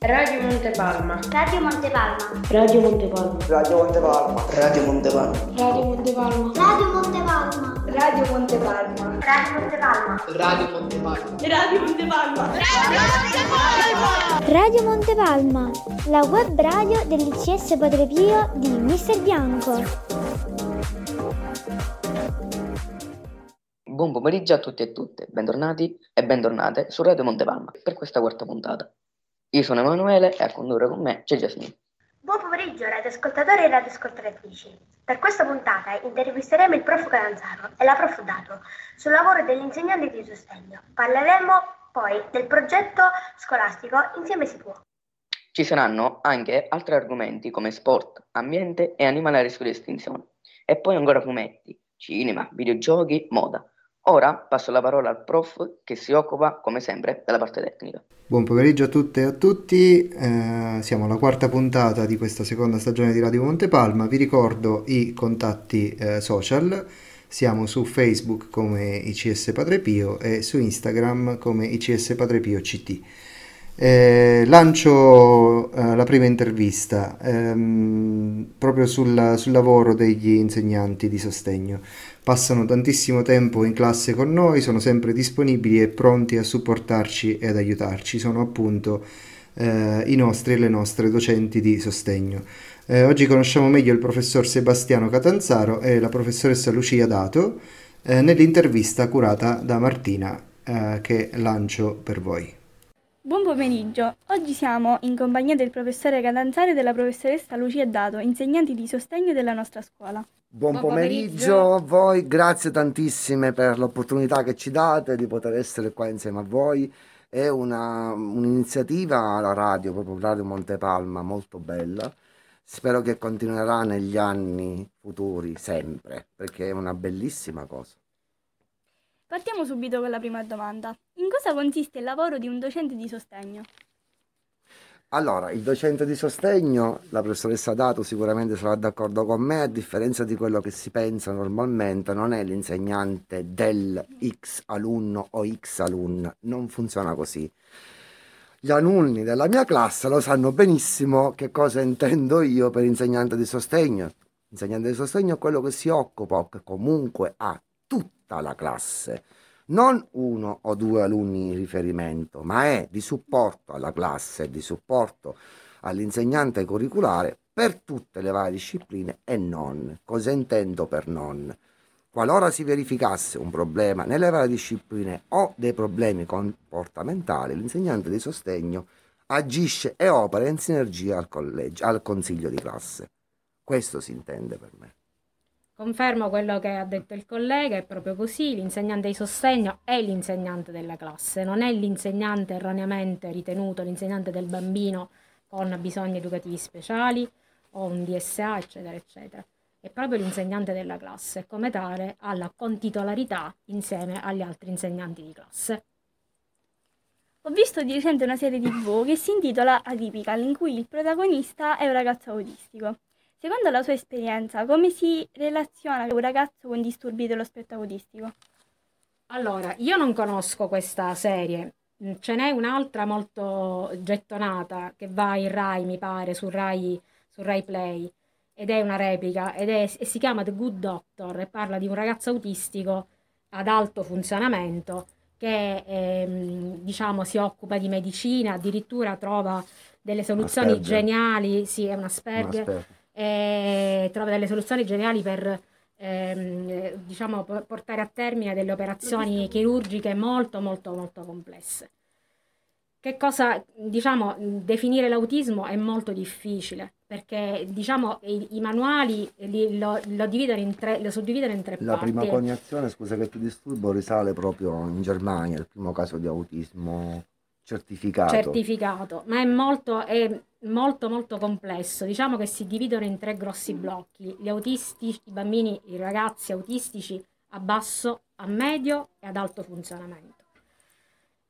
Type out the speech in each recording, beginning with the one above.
Radio Montepalma. Radio Montepalma. Radio Montepalma. Radio Montepalma. Radio Montepalma. Radio Montepalma. Radio Montepalma. Radio Montepalma. Radio Montepalma. Radio Montepalma. Radio Montepalma. Radio Montepalma, la web radio dell'ICS Padre Pio di Mister Bianco. Buon pomeriggio a tutti e tutte, bentornati e bentornate su Radio Montepalma per questa quarta puntata. Io sono Emanuele e a condurre con me c'è Jasmine. Buon pomeriggio radioascoltatori e radioascoltatrici. Per questa puntata intervisteremo il prof Calanzaro e la prof Dato sul lavoro degli insegnanti di sostegno. Parleremo poi del progetto scolastico Insieme si può. Ci saranno anche altri argomenti come sport, ambiente e animali a rischio di estinzione. E poi ancora fumetti, cinema, videogiochi, moda. Ora passo la parola al prof che si occupa, come sempre, della parte tecnica. Buon pomeriggio a tutte e a tutti, eh, siamo alla quarta puntata di questa seconda stagione di Radio Montepalma, vi ricordo i contatti eh, social, siamo su Facebook come ICS Padre Pio e su Instagram come ICS Padre Pio CT. Eh, lancio eh, la prima intervista ehm, proprio sul, sul lavoro degli insegnanti di sostegno passano tantissimo tempo in classe con noi, sono sempre disponibili e pronti a supportarci e ad aiutarci, sono appunto eh, i nostri e le nostre docenti di sostegno. Eh, oggi conosciamo meglio il professor Sebastiano Catanzaro e la professoressa Lucia Dato eh, nell'intervista curata da Martina eh, che lancio per voi. Buon pomeriggio, oggi siamo in compagnia del professore Catanzaro e della professoressa Lucia Dato, insegnanti di sostegno della nostra scuola. Buon, Buon pomeriggio. pomeriggio a voi, grazie tantissime per l'opportunità che ci date di poter essere qua insieme a voi. È una, un'iniziativa alla radio, proprio Radio Montepalma, molto bella. Spero che continuerà negli anni futuri sempre, perché è una bellissima cosa. Partiamo subito con la prima domanda. In cosa consiste il lavoro di un docente di sostegno? Allora, il docente di sostegno, la professoressa Dato sicuramente sarà d'accordo con me, a differenza di quello che si pensa normalmente, non è l'insegnante del X alunno o X alunna, non funziona così. Gli alunni della mia classe lo sanno benissimo che cosa intendo io per insegnante di sostegno. L'insegnante di sostegno è quello che si occupa, che comunque ha tutta la classe non uno o due alunni in riferimento, ma è di supporto alla classe, di supporto all'insegnante curriculare per tutte le varie discipline e non. Cosa intendo per non? Qualora si verificasse un problema nelle varie discipline o dei problemi comportamentali, l'insegnante di sostegno agisce e opera in sinergia al, collegio, al consiglio di classe. Questo si intende per me. Confermo quello che ha detto il collega, è proprio così, l'insegnante di sostegno è l'insegnante della classe, non è l'insegnante erroneamente ritenuto l'insegnante del bambino con bisogni educativi speciali o un DSA, eccetera, eccetera. È proprio l'insegnante della classe come tale ha la contitolarità insieme agli altri insegnanti di classe. Ho visto di recente una serie tv che si intitola Atypical, in cui il protagonista è un ragazzo autistico. Secondo la sua esperienza, come si relaziona un ragazzo con disturbi dello spettro autistico? Allora, io non conosco questa serie, mm, ce n'è un'altra molto gettonata che va in Rai, mi pare, su Rai, su Rai Play, ed è una replica, ed è, e si chiama The Good Doctor e parla di un ragazzo autistico ad alto funzionamento che ehm, diciamo si occupa di medicina, addirittura trova delle soluzioni geniali, sì, è un Asperger, e trova delle soluzioni geniali per ehm, diciamo, portare a termine delle operazioni chirurgiche molto molto molto complesse. Che cosa, diciamo, definire l'autismo è molto difficile perché diciamo i, i manuali li, lo, lo, dividono in tre, lo suddividono in tre La parti. prima cognizione, scusa che ti disturbo, risale proprio in Germania, il primo caso di autismo certificato. Certificato, ma è molto, è molto molto complesso. Diciamo che si dividono in tre grossi blocchi. Gli autistici, i bambini, i ragazzi autistici a basso, a medio e ad alto funzionamento.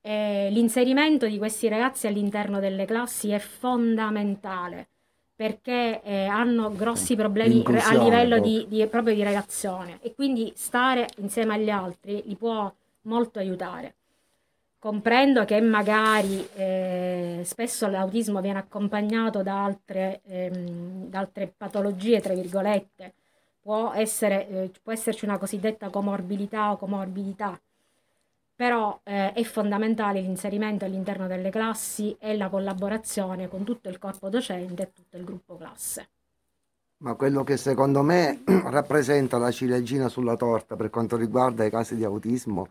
E l'inserimento di questi ragazzi all'interno delle classi è fondamentale perché eh, hanno grossi problemi a livello di, di, proprio di relazione e quindi stare insieme agli altri li può molto aiutare comprendo che magari eh, spesso l'autismo viene accompagnato da altre, ehm, da altre patologie, tra virgolette, può, essere, eh, può esserci una cosiddetta comorbilità o comorbidità, però eh, è fondamentale l'inserimento all'interno delle classi e la collaborazione con tutto il corpo docente e tutto il gruppo classe. Ma quello che secondo me rappresenta la ciliegina sulla torta per quanto riguarda i casi di autismo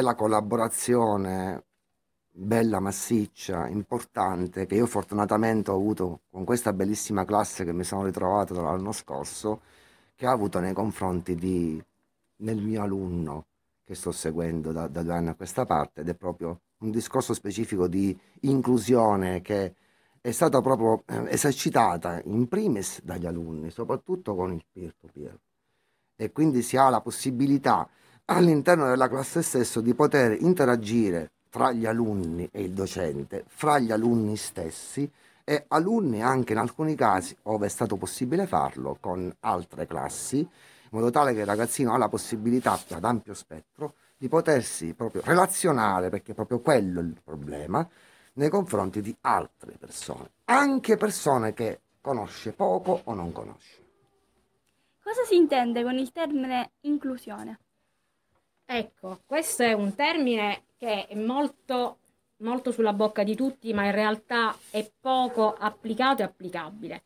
la collaborazione bella, massiccia, importante che io fortunatamente ho avuto con questa bellissima classe che mi sono ritrovato l'anno scorso, che ho avuto nei confronti di, del mio alunno che sto seguendo da, da due anni a questa parte ed è proprio un discorso specifico di inclusione che è stata proprio eh, esercitata in primis dagli alunni, soprattutto con il peer-to-peer. E quindi si ha la possibilità all'interno della classe stesso di poter interagire tra gli alunni e il docente, fra gli alunni stessi e alunni anche in alcuni casi, ove è stato possibile farlo, con altre classi, in modo tale che il ragazzino ha la possibilità, ad ampio spettro, di potersi proprio relazionare, perché è proprio quello il problema, nei confronti di altre persone, anche persone che conosce poco o non conosce. Cosa si intende con il termine inclusione? Ecco, questo è un termine che è molto, molto sulla bocca di tutti, ma in realtà è poco applicato e applicabile.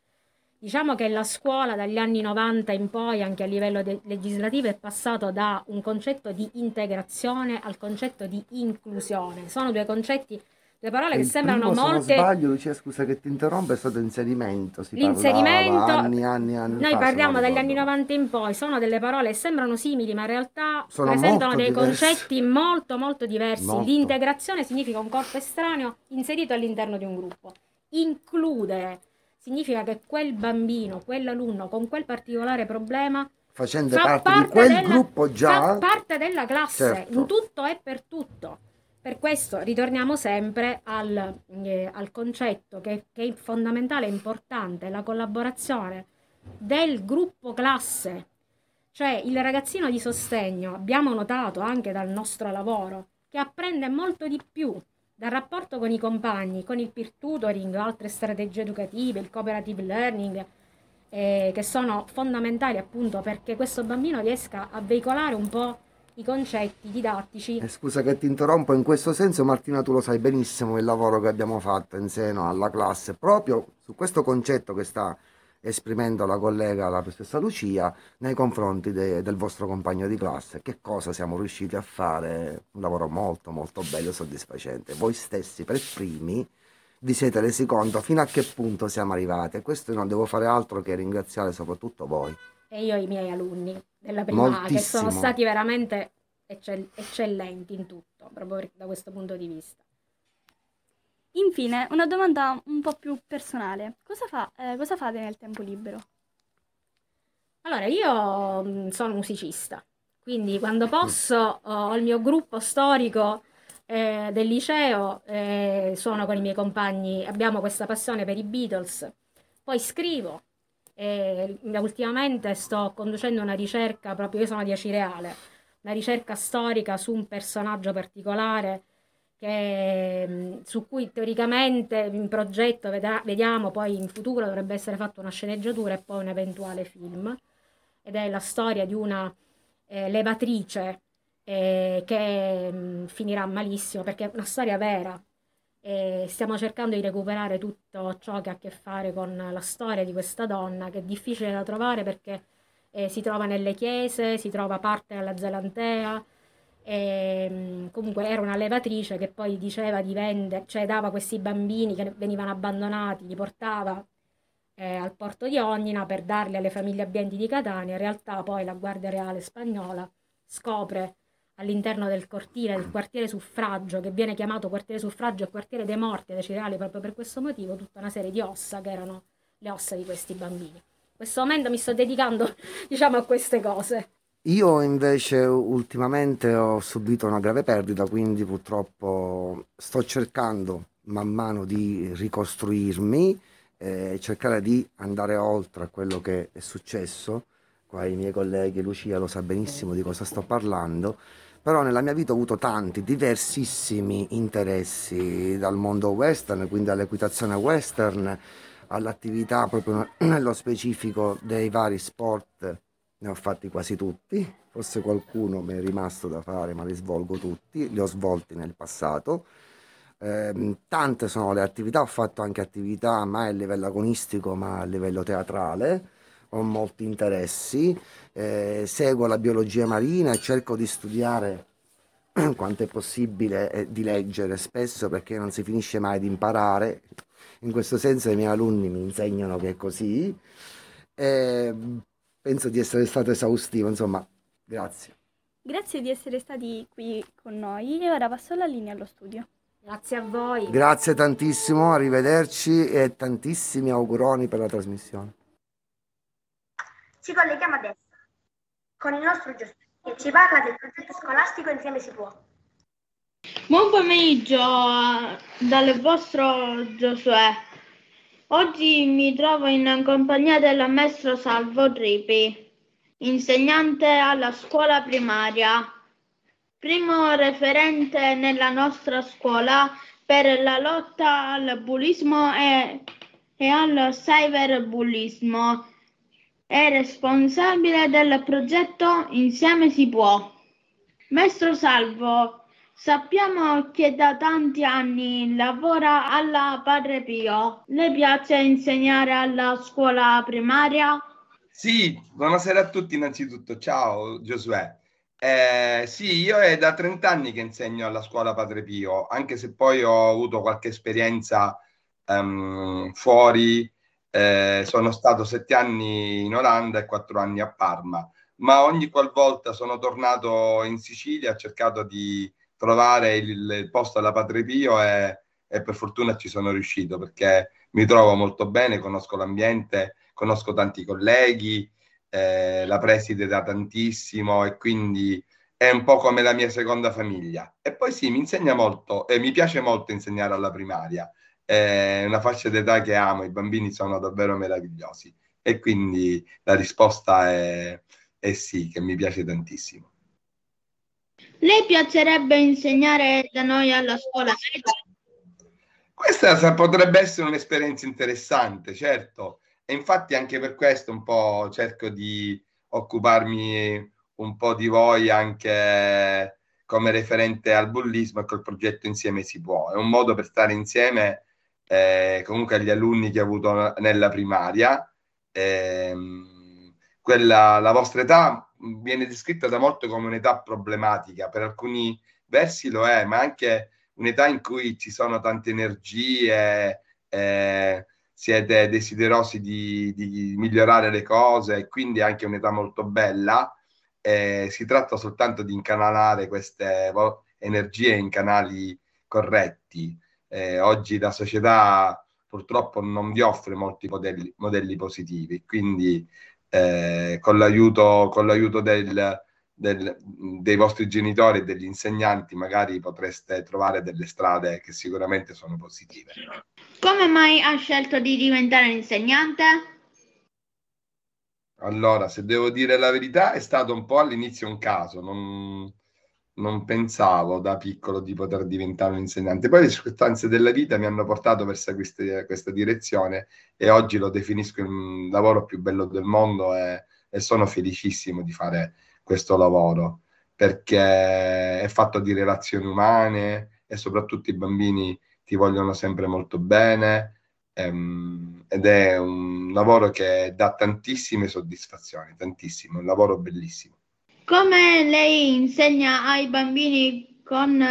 Diciamo che la scuola dagli anni 90 in poi, anche a livello de- legislativo, è passato da un concetto di integrazione al concetto di inclusione. Sono due concetti le parole che sembrano primo, molte... Se non sbaglio, Lucia, scusa che ti interrompo, è stato inserimento. Si L'inserimento, anni, anni, anni noi fa, parliamo dagli anni 90 in poi, sono delle parole che sembrano simili, ma in realtà Sono presentano dei diverse. concetti molto molto diversi. Molto. L'integrazione significa un corpo estraneo inserito all'interno di un gruppo. Includere significa che quel bambino, quell'alunno con quel particolare problema Facendo fa parte, di quel della- gruppo già. fa parte della classe, Certo. in tutto e per tutto. Per questo ritorniamo sempre al, eh, al concetto che, che è fondamentale e importante, la collaborazione del gruppo classe. Cioè il ragazzino di sostegno, abbiamo notato anche dal nostro lavoro, che apprende molto di più dal rapporto con i compagni, con il peer tutoring, altre strategie educative, il cooperative learning, eh, che sono fondamentali appunto perché questo bambino riesca a veicolare un po' i concetti didattici. Eh, scusa che ti interrompo, in questo senso Martina tu lo sai benissimo il lavoro che abbiamo fatto in seno alla classe, proprio su questo concetto che sta esprimendo la collega, la professoressa Lucia, nei confronti de- del vostro compagno di classe. Che cosa siamo riusciti a fare? Un lavoro molto molto bello e soddisfacente. Voi stessi per primi vi siete resi conto fino a che punto siamo arrivati e questo non devo fare altro che ringraziare soprattutto voi. E io e i miei alunni della prima A, che Moltissimo. sono stati veramente eccell- eccellenti in tutto, proprio da questo punto di vista. Infine, una domanda un po' più personale. Cosa, fa- eh, cosa fate nel tempo libero? Allora, io mh, sono musicista, quindi quando posso ho il mio gruppo storico eh, del liceo, eh, suono con i miei compagni, abbiamo questa passione per i Beatles, poi scrivo, e ultimamente sto conducendo una ricerca, proprio io sono di Acireale, una ricerca storica su un personaggio particolare che, su cui teoricamente in progetto vedrà- vediamo poi in futuro dovrebbe essere fatta una sceneggiatura e poi un eventuale film. Ed è la storia di una eh, levatrice eh, che mh, finirà malissimo perché è una storia vera e stiamo cercando di recuperare tutto ciò che ha a che fare con la storia di questa donna che è difficile da trovare perché eh, si trova nelle chiese, si trova parte della Zelantea e, comunque era una levatrice che poi diceva di vendere, cioè dava questi bambini che venivano abbandonati, li portava eh, al porto di Ognina per darli alle famiglie abbienti di Catania. In realtà poi la Guardia Reale spagnola scopre all'interno del cortile, del quartiere suffragio, che viene chiamato quartiere suffragio e quartiere dei morti dei cereali proprio per questo motivo, tutta una serie di ossa che erano le ossa di questi bambini. In questo momento mi sto dedicando, diciamo, a queste cose. Io invece ultimamente ho subito una grave perdita, quindi purtroppo sto cercando man mano di ricostruirmi, eh, cercare di andare oltre a quello che è successo. Qua i miei colleghi, Lucia lo sa benissimo di cosa sto parlando, però nella mia vita ho avuto tanti, diversissimi interessi, dal mondo western, quindi all'equitazione western, all'attività proprio nello specifico dei vari sport, ne ho fatti quasi tutti, forse qualcuno mi è rimasto da fare, ma li svolgo tutti, li ho svolti nel passato. Eh, tante sono le attività, ho fatto anche attività mai a livello agonistico, ma a livello teatrale, ho molti interessi, eh, seguo la biologia marina e cerco di studiare quanto è possibile e di leggere spesso perché non si finisce mai di imparare. In questo senso i miei alunni mi insegnano che è così. E penso di essere stato esaustivo, insomma, grazie. Grazie di essere stati qui con noi e ora passo la linea allo studio. Grazie a voi. Grazie tantissimo, arrivederci e tantissimi auguroni per la trasmissione. Ci colleghiamo adesso con il nostro Giuseppe che ci parla del progetto scolastico Insieme si può. Buon pomeriggio dal vostro Giosuè. Oggi mi trovo in compagnia del maestro Salvo Tripi, insegnante alla scuola primaria, primo referente nella nostra scuola per la lotta al bullismo e, e al cyberbullismo. È responsabile del progetto Insieme si può. Maestro Salvo, sappiamo che da tanti anni lavora alla Padre Pio. Le piace insegnare alla scuola primaria? Sì, buonasera a tutti innanzitutto. Ciao Giosuè. Eh, sì, io è da 30 anni che insegno alla scuola Padre Pio, anche se poi ho avuto qualche esperienza um, fuori. Eh, sono stato sette anni in Olanda e quattro anni a Parma, ma ogni qualvolta sono tornato in Sicilia ho cercato di trovare il, il posto alla Padre Pio e, e per fortuna ci sono riuscito perché mi trovo molto bene, conosco l'ambiente, conosco tanti colleghi, eh, la preside da tantissimo e quindi è un po' come la mia seconda famiglia. E poi sì, mi insegna molto e mi piace molto insegnare alla primaria. È una fascia d'età che amo, i bambini sono davvero meravigliosi e quindi la risposta è, è sì, che mi piace tantissimo. Le piacerebbe insegnare da noi alla scuola Questa potrebbe essere un'esperienza interessante, certo. E infatti anche per questo un po' cerco di occuparmi un po' di voi anche come referente al bullismo e col progetto Insieme si può. È un modo per stare insieme eh, comunque agli alunni che ho avuto nella primaria. Eh, quella, la vostra età viene descritta da molto come un'età problematica, per alcuni versi lo è, ma anche un'età in cui ci sono tante energie, eh, siete desiderosi di, di, migliorare le cose e quindi anche un'età molto bella. Eh, si tratta soltanto di incanalare queste energie in canali corretti. Eh, oggi la società purtroppo non vi offre molti modelli, modelli positivi, quindi eh, con l'aiuto, con l'aiuto del, del, dei vostri genitori e degli insegnanti magari potreste trovare delle strade che sicuramente sono positive. Come mai ha scelto di diventare insegnante? Allora, se devo dire la verità, è stato un po' all'inizio un caso, non, non pensavo da piccolo di poter diventare un insegnante. Poi le circostanze della vita mi hanno portato verso queste, questa direzione e oggi lo definisco il lavoro più bello del mondo e, e sono felicissimo di fare questo lavoro perché è fatto di relazioni umane e soprattutto i bambini ti vogliono sempre molto bene ehm, ed è un lavoro che dà tantissime soddisfazioni, tantissimo, un lavoro bellissimo. Come lei insegna ai bambini con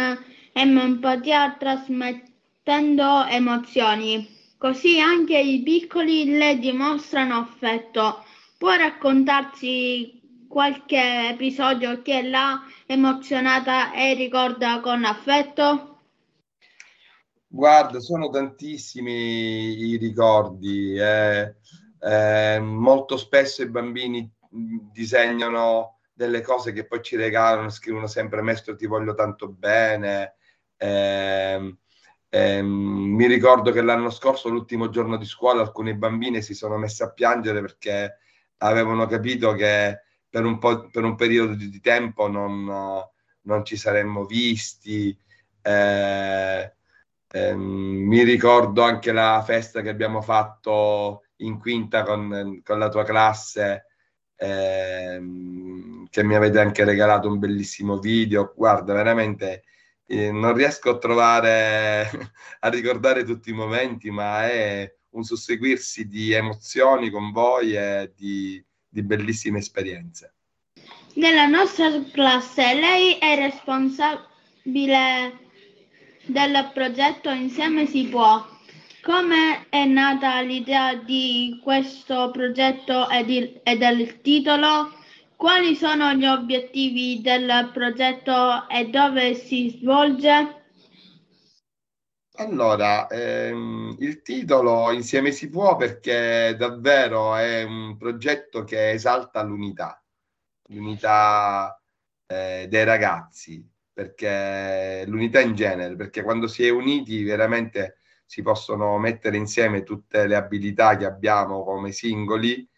empatia trasmettendo emozioni, così anche i piccoli le dimostrano affetto. Può raccontarci qualche episodio che l'ha emozionata e ricorda con affetto? Guarda, sono tantissimi i ricordi. Eh, eh, molto spesso i bambini disegnano delle cose che poi ci regalano, scrivono sempre Maestro ti voglio tanto bene. Eh, mi ricordo che l'anno scorso, l'ultimo giorno di scuola, alcune bambine si sono messe a piangere perché avevano capito che per un, po', per un periodo di tempo non, non ci saremmo visti. Eh, ehm, mi ricordo anche la festa che abbiamo fatto in quinta con, con la tua classe, ehm, che mi avete anche regalato un bellissimo video. Guarda, veramente eh, non riesco a trovare, a ricordare tutti i momenti, ma è un susseguirsi di emozioni con voi e di, di bellissime esperienze. Nella nostra classe lei è responsabile del progetto Insieme si può. Come è nata l'idea di questo progetto e, di, e del titolo? Quali sono gli obiettivi del progetto e dove si svolge? Allora, ehm, il titolo Insieme si può perché davvero è un progetto che esalta l'unità, l'unità eh, dei ragazzi, perché l'unità in genere, perché quando si è uniti veramente si possono mettere insieme tutte le abilità che abbiamo come singoli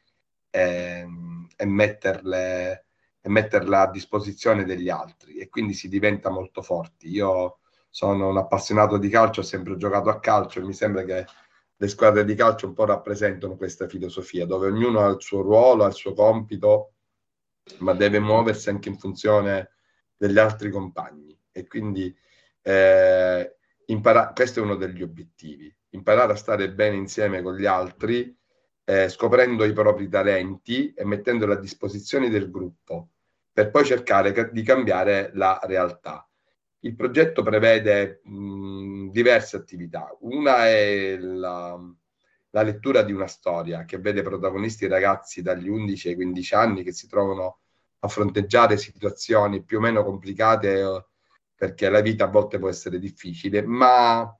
ehm, e metterle, e metterle a disposizione degli altri e quindi si diventa molto forti. Io sono un appassionato di calcio, ho sempre giocato a calcio e mi sembra che le squadre di calcio un po' rappresentano questa filosofia, dove ognuno ha il suo ruolo, ha il suo compito, ma deve muoversi anche in funzione degli altri compagni. E quindi eh, impara- questo è uno degli obiettivi, imparare a stare bene insieme con gli altri, eh, scoprendo i propri talenti e mettendoli a disposizione del gruppo, per poi cercare di cambiare la realtà il progetto prevede mh, diverse attività. Una è la, la, lettura di una storia che vede protagonisti ragazzi dagli 11 ai 15 anni che si trovano a fronteggiare situazioni più o meno complicate perché la vita a volte può essere difficile, ma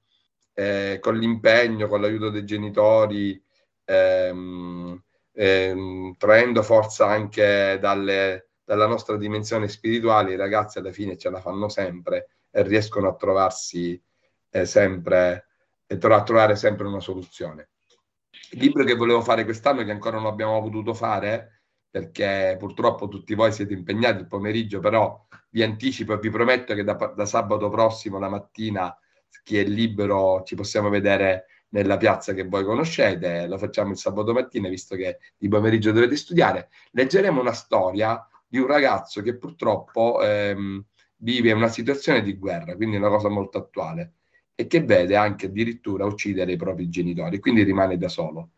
eh, con l'impegno, con l'aiuto dei genitori, ehm, ehm, traendo forza anche dalle dalla nostra dimensione spirituale i ragazzi alla fine ce la fanno sempre e riescono a trovarsi eh, sempre e a trovare sempre una soluzione. Il libro che volevo fare quest'anno che ancora non abbiamo potuto fare perché purtroppo tutti voi siete impegnati il pomeriggio, però vi anticipo e vi prometto che da, da sabato prossimo la mattina chi è libero ci possiamo vedere nella piazza che voi conoscete, lo facciamo il sabato mattina visto che di pomeriggio dovete studiare. Leggeremo una storia di un ragazzo che purtroppo ehm, vive una situazione di guerra, quindi una cosa molto attuale, e che vede anche addirittura uccidere i propri genitori, quindi rimane da solo.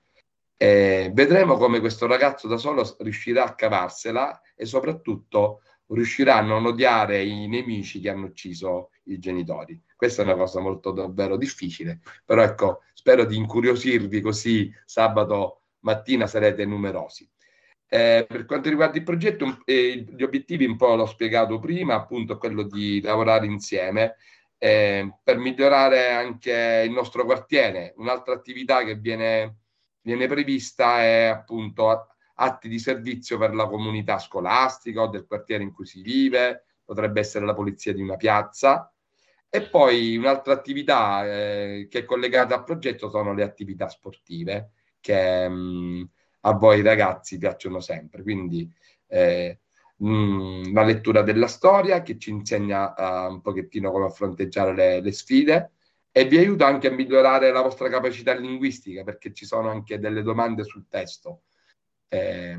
Eh, vedremo come questo ragazzo da solo riuscirà a cavarsela e soprattutto riuscirà a non odiare i nemici che hanno ucciso i genitori. Questa è una cosa molto davvero difficile, però ecco, spero di incuriosirvi così sabato mattina sarete numerosi. Eh, per quanto riguarda il progetto, eh, gli obiettivi un po' l'ho spiegato prima, appunto quello di lavorare insieme eh, per migliorare anche il nostro quartiere. Un'altra attività che viene, viene prevista è appunto atti di servizio per la comunità scolastica o del quartiere in cui si vive, potrebbe essere la polizia di una piazza. E poi un'altra attività eh, che è collegata al progetto sono le attività sportive, che mh, mm, a voi ragazzi piacciono sempre. Quindi eh, mh, mm, la lettura della storia che ci insegna uh, un pochettino come fronteggiare le, le, sfide e vi aiuta anche a migliorare la vostra capacità linguistica perché ci sono anche delle domande sul testo. Eh,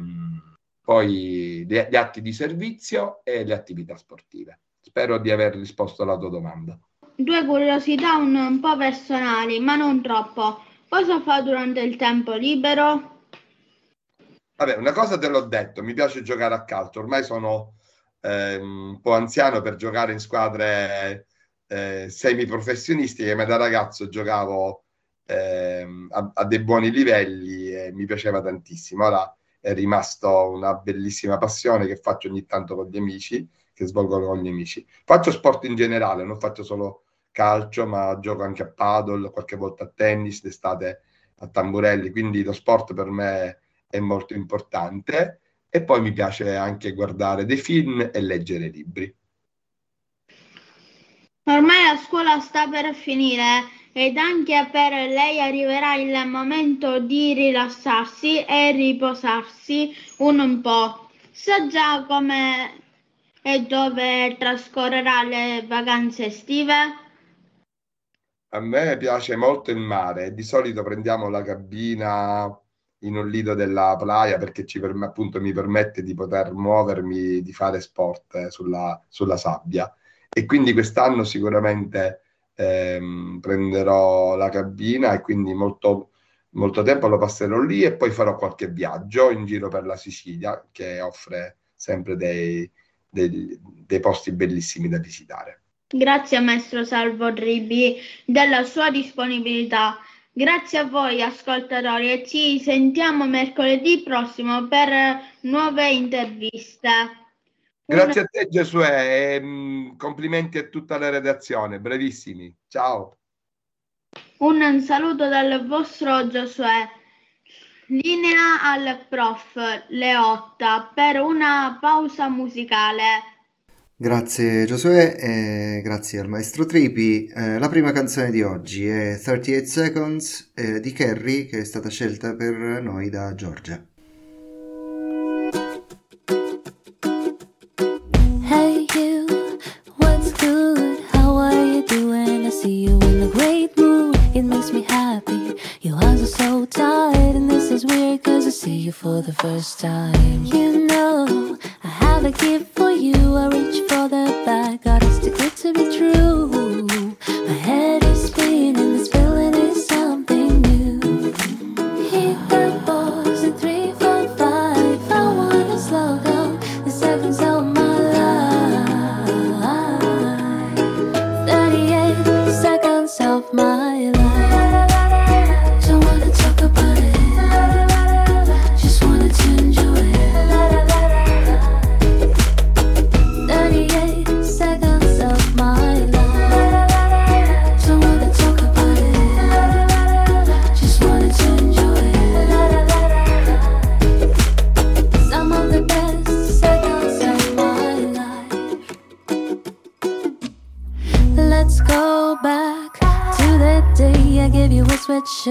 poi gli, gli atti di servizio e le attività sportive. Spero di aver risposto alla tua domanda. Due curiosità un, un po' personali, ma non troppo. Cosa fa durante il tempo libero? Vabbè, una cosa te l'ho detto, mi piace giocare a calcio, ormai sono eh, un po' anziano per giocare in squadre eh, semi-professionistiche, ma da ragazzo giocavo eh, a, a, dei buoni livelli e mi piaceva tantissimo. Ora è rimasto una bellissima passione che faccio ogni tanto con gli amici, che svolgo con gli amici. Faccio sport in generale, non faccio solo calcio, ma gioco anche a paddle, qualche volta a tennis, d'estate a tamburelli, quindi lo sport per me è è molto importante e poi mi piace anche guardare dei film e leggere libri. Ormai la scuola sta per finire ed anche per lei arriverà il momento di rilassarsi e riposarsi un po'. Sa già come e dove trascorrerà le vacanze estive? A me piace molto il mare, di solito prendiamo la cabina in un lido della playa perché ci perm- appunto mi permette di poter muovermi, di fare sport sulla, sulla sabbia. E quindi quest'anno sicuramente ehm, prenderò la cabina e quindi molto, molto tempo lo passerò lì e poi farò qualche viaggio in giro per la Sicilia che offre sempre dei, dei, dei posti bellissimi da visitare. Grazie maestro Salvo Ribi della sua disponibilità. Grazie a voi ascoltatori e ci sentiamo mercoledì prossimo per nuove interviste. Grazie a te Giosuè e mh, complimenti a tutta la redazione, brevissimi. Ciao. Un saluto dal vostro Giosuè. Linea al prof Leotta per una pausa musicale. Grazie Giosuè e grazie al maestro Tripi. Eh, la prima canzone di oggi è 38 Seconds eh, di Kerry che è stata scelta per noi da Giorgia. For the first time. You know, I have a gift for you. I reach for the bag, got it's too good to be true.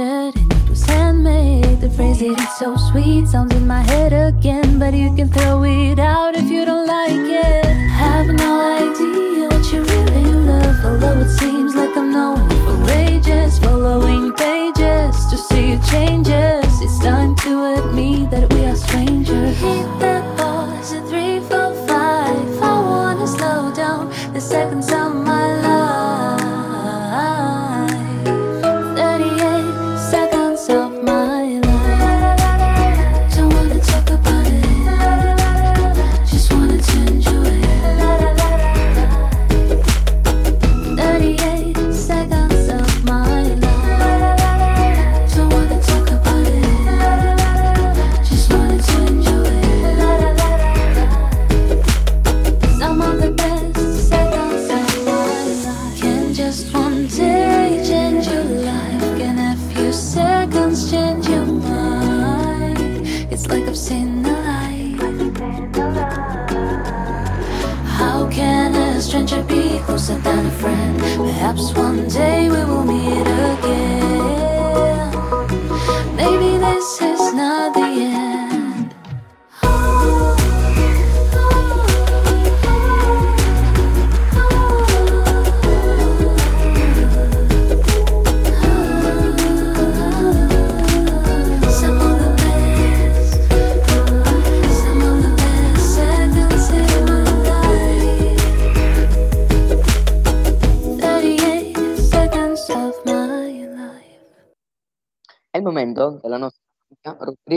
Sweatshirt and it was handmade. The phrase it is so sweet sounds in my head again, but you can throw it out if you don't like it. Have no idea what you really love, although it seems like I'm known for ages, following pages to see your changes. It's time to admit that we are strangers. Hit the bars at three, four, five. I wanna slow down the seconds of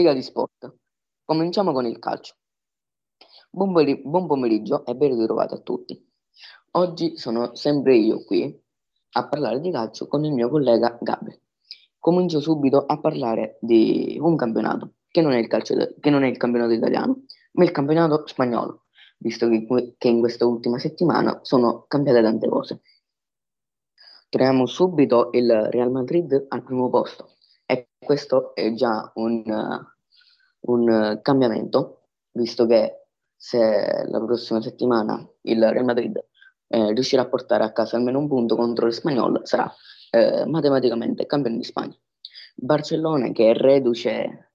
rubrica di sport. Cominciamo con il calcio. Buon, pomeri- buon pomeriggio e ben ritrovati a tutti. Oggi sono sempre io qui a parlare di calcio con il mio collega Gabri. Comincio subito a parlare di un campionato che non è il, calcio che non è il campionato italiano, ma il campionato spagnolo, visto che, che in questa ultima settimana sono cambiate tante cose. Troviamo subito il Real Madrid al primo posto e questo è già un, un uh, cambiamento, visto che se la prossima settimana il Real Madrid eh, riuscirà a portare a casa almeno un punto contro il Spagnolo, sarà eh, matematicamente campione di Spagna. Barcellona che è reduce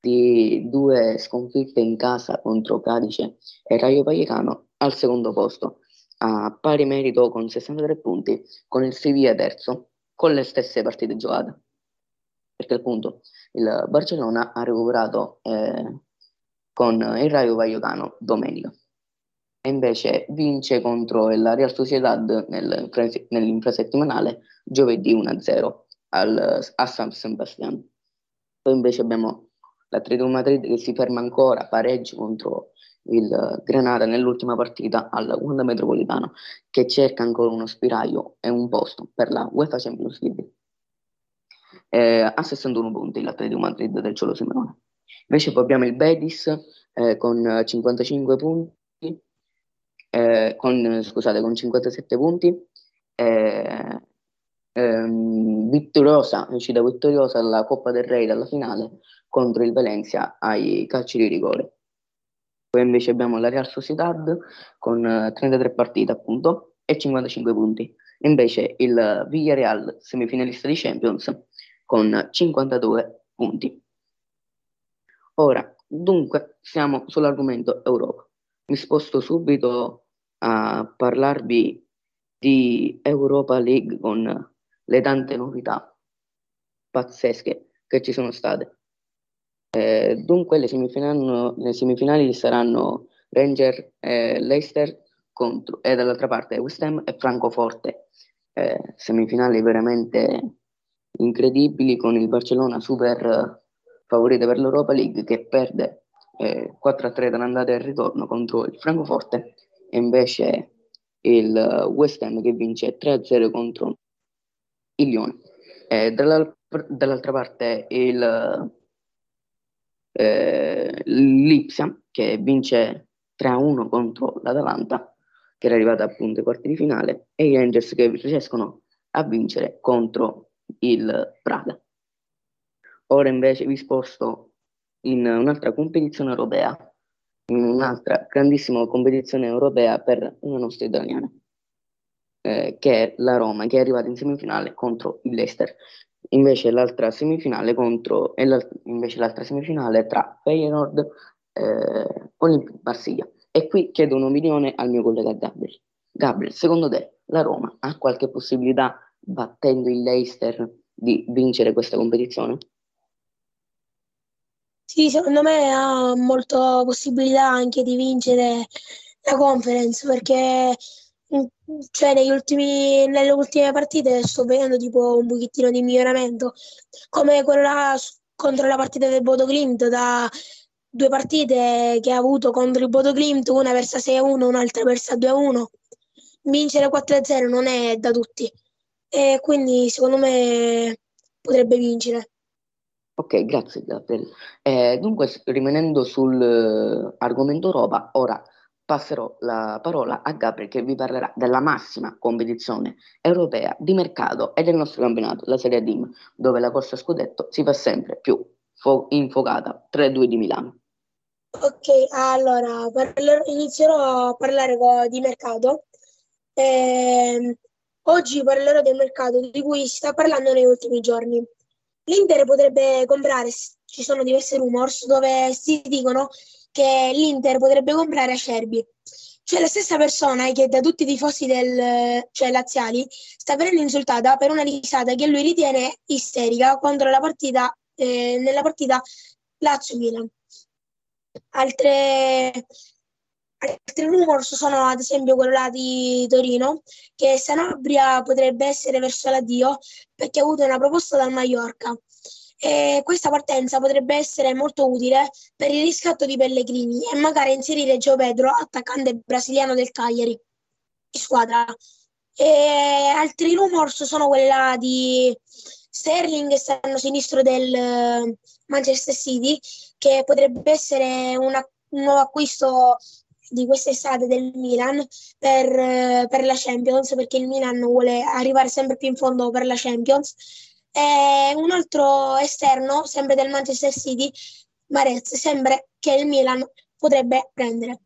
di due sconfitte in casa contro Cadice e Rayo Vallecano al secondo posto, a pari merito con 63 punti, con il Sevilla terzo, con le stesse partite giocate. Perché appunto il Barcellona ha recuperato eh, con il Rayo Vallecano domenica e invece vince contro la Real Sociedad nel, nell'infrasettimanale giovedì 1-0 al, a San Sebastian. Poi invece abbiamo l'Atletico Madrid che si ferma ancora pareggio contro il Granada nell'ultima partita al Wanda Metropolitano che cerca ancora uno spiraglio e un posto per la UEFA Champions League. Eh, a 61 punti l'Atletico Madrid del Ciolo Simeone. Invece poi abbiamo il Betis eh, con 55 punti, eh, con, scusate, con 57 punti, eh, ehm, vittoriosa, uscita vittoriosa alla Coppa del Re dalla finale contro il Valencia ai calci di rigore. Poi invece abbiamo la Real Sociedad con 33 eh, partite appunto e 55 punti. Invece il Villarreal, semifinalista di Champions, con 52 punti. Ora, dunque, siamo sull'argomento Europa. Mi sposto subito a parlarvi di Europa League con le tante novità pazzesche che ci sono state. Eh, dunque le semifinali, le semifinali, saranno Ranger e Leicester contro, e dall'altra parte West Ham e Francoforte. Eh, semifinali veramente incredibili con il Barcellona super favorito per l'Europa League che perde eh, 4-3 dall'andata e il ritorno contro il Francoforte e invece il West Ham che vince 3-0 contro il Lione. Eh, dall'al- dall'altra parte il eh, l'Ipsia che vince 3-1 contro l'Atalanta che era arrivata appunto ai quarti di finale e i Rangers che riescono a vincere contro il Praga. Ora invece vi sposto in un'altra competizione europea, in un'altra grandissima competizione europea per una nostra italiana, eh, che è la Roma, che è arrivata in semifinale contro il Leicester. Invece l'altra semifinale contro, l'altra, invece l'altra semifinale tra Feyenoord e eh, Olympique Marsiglia. E qui chiedo un'opinione al mio collega Gabriel. Gabriel, secondo te la Roma ha qualche possibilità, battendo il Leicester, di vincere questa competizione? Sì, secondo me ha molte possibilità anche di vincere la conference perché mm, cioè, ultimi, nelle ultime partite sto vedendo tipo un pochettino di miglioramento, come quella contro la partita del Bodo Glimt, da due partite che ha avuto contro il Bodo Glimt, una versa 6-1, un'altra versa 2-1. Vincere 4-0 non è da tutti e quindi secondo me potrebbe vincere. Ok, grazie Gabriel. Eh, dunque, rimanendo sull'argomento uh, Europa, ora passerò la parola a Gabriel che vi parlerà della massima competizione europea di mercato e del nostro campionato, la Serie D, dove la corsa scudetto si fa sempre più fo- infocata 3-2 di Milano. Ok, allora parler- inizierò a parlare di mercato. Eh, oggi parlerò del mercato di cui si sta parlando negli ultimi giorni. L'Inter potrebbe comprare, ci sono diverse rumors dove si dicono che l'Inter potrebbe comprare Acerbi. Cioè la stessa persona che da tutti i tifosi del, cioè laziali sta venendo insultata per una risata che lui ritiene isterica contro la partita, eh, nella partita Lazio-Milan. Altre, altri rumors sono ad esempio quello là di Torino, che Sanabria potrebbe essere verso l'addio perché ha avuto una proposta dal Mallorca. E questa partenza potrebbe essere molto utile per il riscatto di Pellegrini e magari inserire Gio Pedro, attaccante brasiliano del Cagliari, in squadra. E altri rumors sono quella di Sterling, esterno sinistro del Manchester City, che potrebbe essere una, un nuovo acquisto di quest'estate del Milan per, per, la Champions, perché il Milan vuole arrivare sempre più in fondo per la Champions. E un altro esterno, sempre del Manchester City, Marez, sembra che il Milan potrebbe prendere.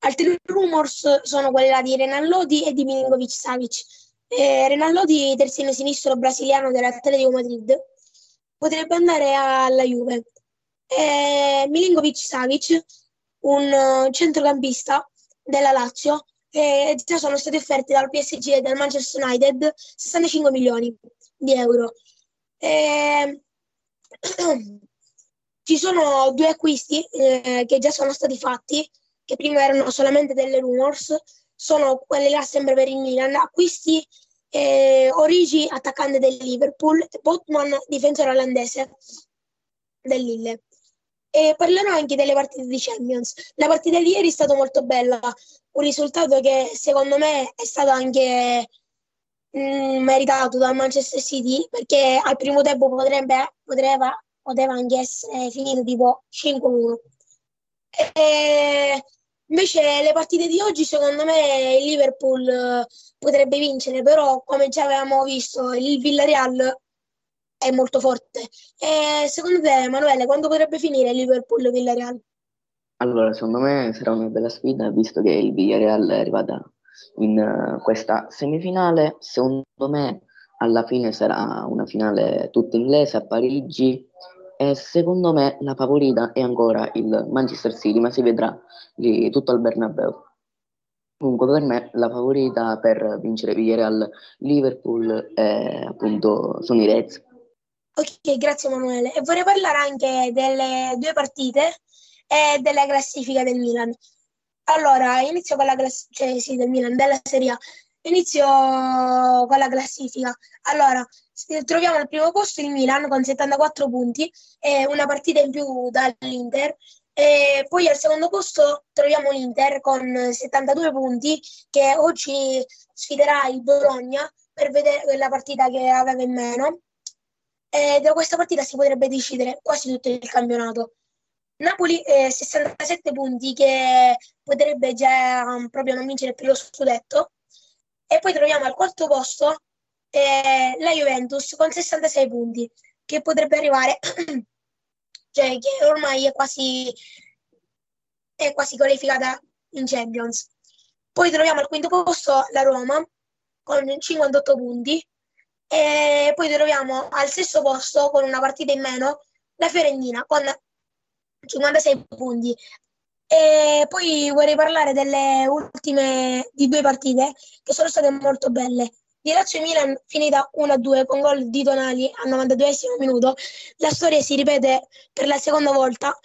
Altri rumors sono quelli di Renan Lodi e di Milinkovic Savic. Eh, Renan Lodi, terzino sinistro brasiliano dell'Atletico Madrid, potrebbe andare alla Juve. Eh, Milinkovic Savic un uh, centrocampista della Lazio e già sono stati offerti dal PSG e dal Manchester United 65 milioni di euro. E... Ci sono due acquisti eh, che già sono stati fatti, che prima erano solamente delle rumors, sono quelli là sempre per il Milan, acquisti eh, Origi, attaccante del Liverpool, e Botman, difensore olandese del Lille. E parlerò anche delle partite di Champions. La partita di ieri è stata molto bella, un risultato che secondo me è stato anche mh, mm, meritato dal Manchester City perché al primo tempo potrebbe, potrebbe, poteva anche essere finito tipo 5-1. E invece le partite di oggi secondo me il Liverpool eh, potrebbe vincere, però come già avevamo visto il Villarreal è molto forte. E secondo te, Emanuele, quando potrebbe finire il Liverpool-Villarreal? Allora, secondo me sarà una bella sfida, visto che il Villarreal è arrivata in uh, questa semifinale. Secondo me alla fine sarà una finale tutta inglese a Parigi e secondo me la favorita è ancora il Manchester City, ma si vedrà di tutto al Bernabeu. Comunque per me la favorita per vincere Villarreal Liverpool è appunto sono i Reds. Ok, grazie Emanuele. E vorrei parlare anche delle due partite e della classifica del Milan. Allora, inizio con la classifica, cioè sì, del Milan, della Serie A. Inizio con la classifica. Allora, troviamo al primo posto il Milan con 74 punti e una partita in più dall'Inter. E poi al secondo posto troviamo l'Inter con 72 punti che oggi sfiderà il Bologna per vedere la partita che aveva in meno e da questa partita si potrebbe decidere quasi tutto il campionato. Napoli eh, 67 punti che potrebbe già um, proprio non vincere più lo scudetto e poi troviamo al quarto posto eh, la Juventus con 66 punti che potrebbe arrivare cioè che ormai è quasi è quasi qualificata in Champions poi troviamo al quinto posto la Roma con 58 punti e poi troviamo al sesto posto con una partita in meno la Fiorentina con 56 punti. E poi vorrei parlare delle ultime di due partite che sono state molto belle. Di Lazio e Milan finita 1-2 con gol di Tonali al 92 minuto. La storia si ripete per la seconda volta.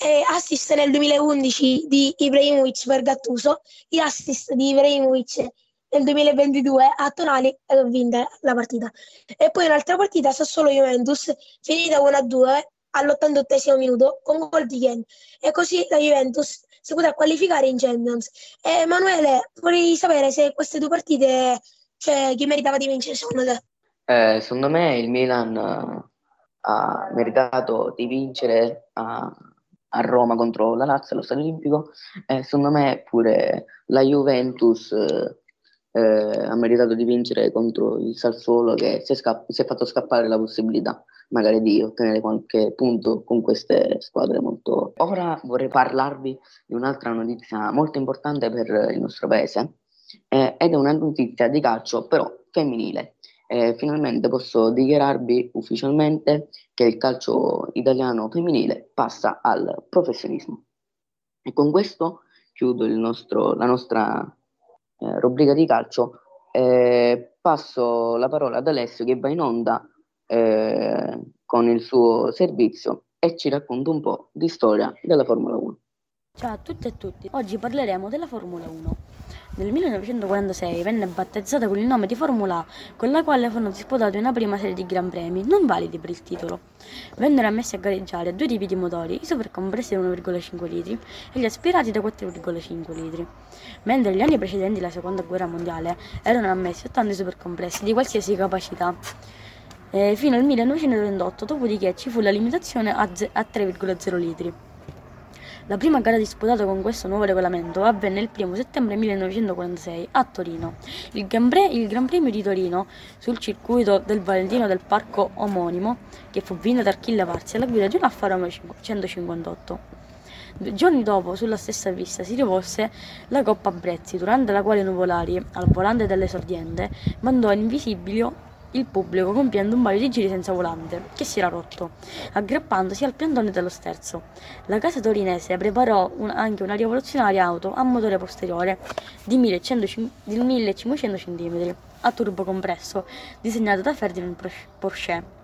E assist nel 2011 di Ibrahimovic per Gattuso, gli assist di Ibrahimovic nel 2022 a Tonali e ha vinto la partita. E poi un'altra partita Sassuolo-Juventus finita 1-2 all'88 minuto con gol di Ken. E così la Juventus si potrà qualificare in Champions. E Emanuele, vorrei sapere se queste due partite, cioè chi meritava di vincere secondo te? Eh, secondo me il Milan uh, ha meritato di vincere a, a, Roma contro la Lazio allo Stadio Olimpico e secondo me pure la Juventus uh, eh, ha meritato di vincere contro il Sassuolo che si è, scapp- si è, fatto scappare la possibilità magari di ottenere qualche punto con queste squadre molto... Ora vorrei parlarvi di un'altra notizia molto importante per il nostro paese eh, ed è una notizia di calcio però femminile. Eh, finalmente posso dichiararvi ufficialmente che il calcio italiano femminile passa al professionismo. E con questo chiudo nostro, la nostra eh, rubrica di calcio, eh, passo la parola ad Alessio che va in onda eh, con il suo servizio e ci racconta un po' di storia della Formula 1. Ciao a tutti e a tutti, oggi parleremo della Formula 1. Nel 1946 venne battezzata con il nome di Formula A, con la quale furono disputati una prima serie di Gran Premi, non validi per il titolo. Vennero ammessi a gareggiare due tipi di motori, i supercompressi da 1,5 litri e gli aspirati da 4,5 litri. Mentre negli anni precedenti la seconda guerra mondiale erano ammessi 80 supercompressi di qualsiasi capacità. Eh, fino al 1938, dopodiché ci fu la limitazione a 3,0 litri. La prima gara disputata con questo nuovo regolamento avvenne il 1 settembre 1946 a Torino. Il Gran, Pre- il Gran Premio di Torino sul circuito del Valentino del parco omonimo, che fu vinto da Achille Varzi alla guida di un Alfa Romeo 158. Due giorni dopo, sulla stessa pista, si rivolse la Coppa Brezzi, durante la quale Nuvolari, al volante dell'esordiente, mandò in visibilio il pubblico compiendo un paio di giri senza volante, che si era rotto, aggrappandosi al piantone dello sterzo. La casa torinese preparò un- anche una rivoluzionaria auto a motore posteriore di 1100 di 1500 cm a turbo compresso, disegnata da Ferdinand Porsche-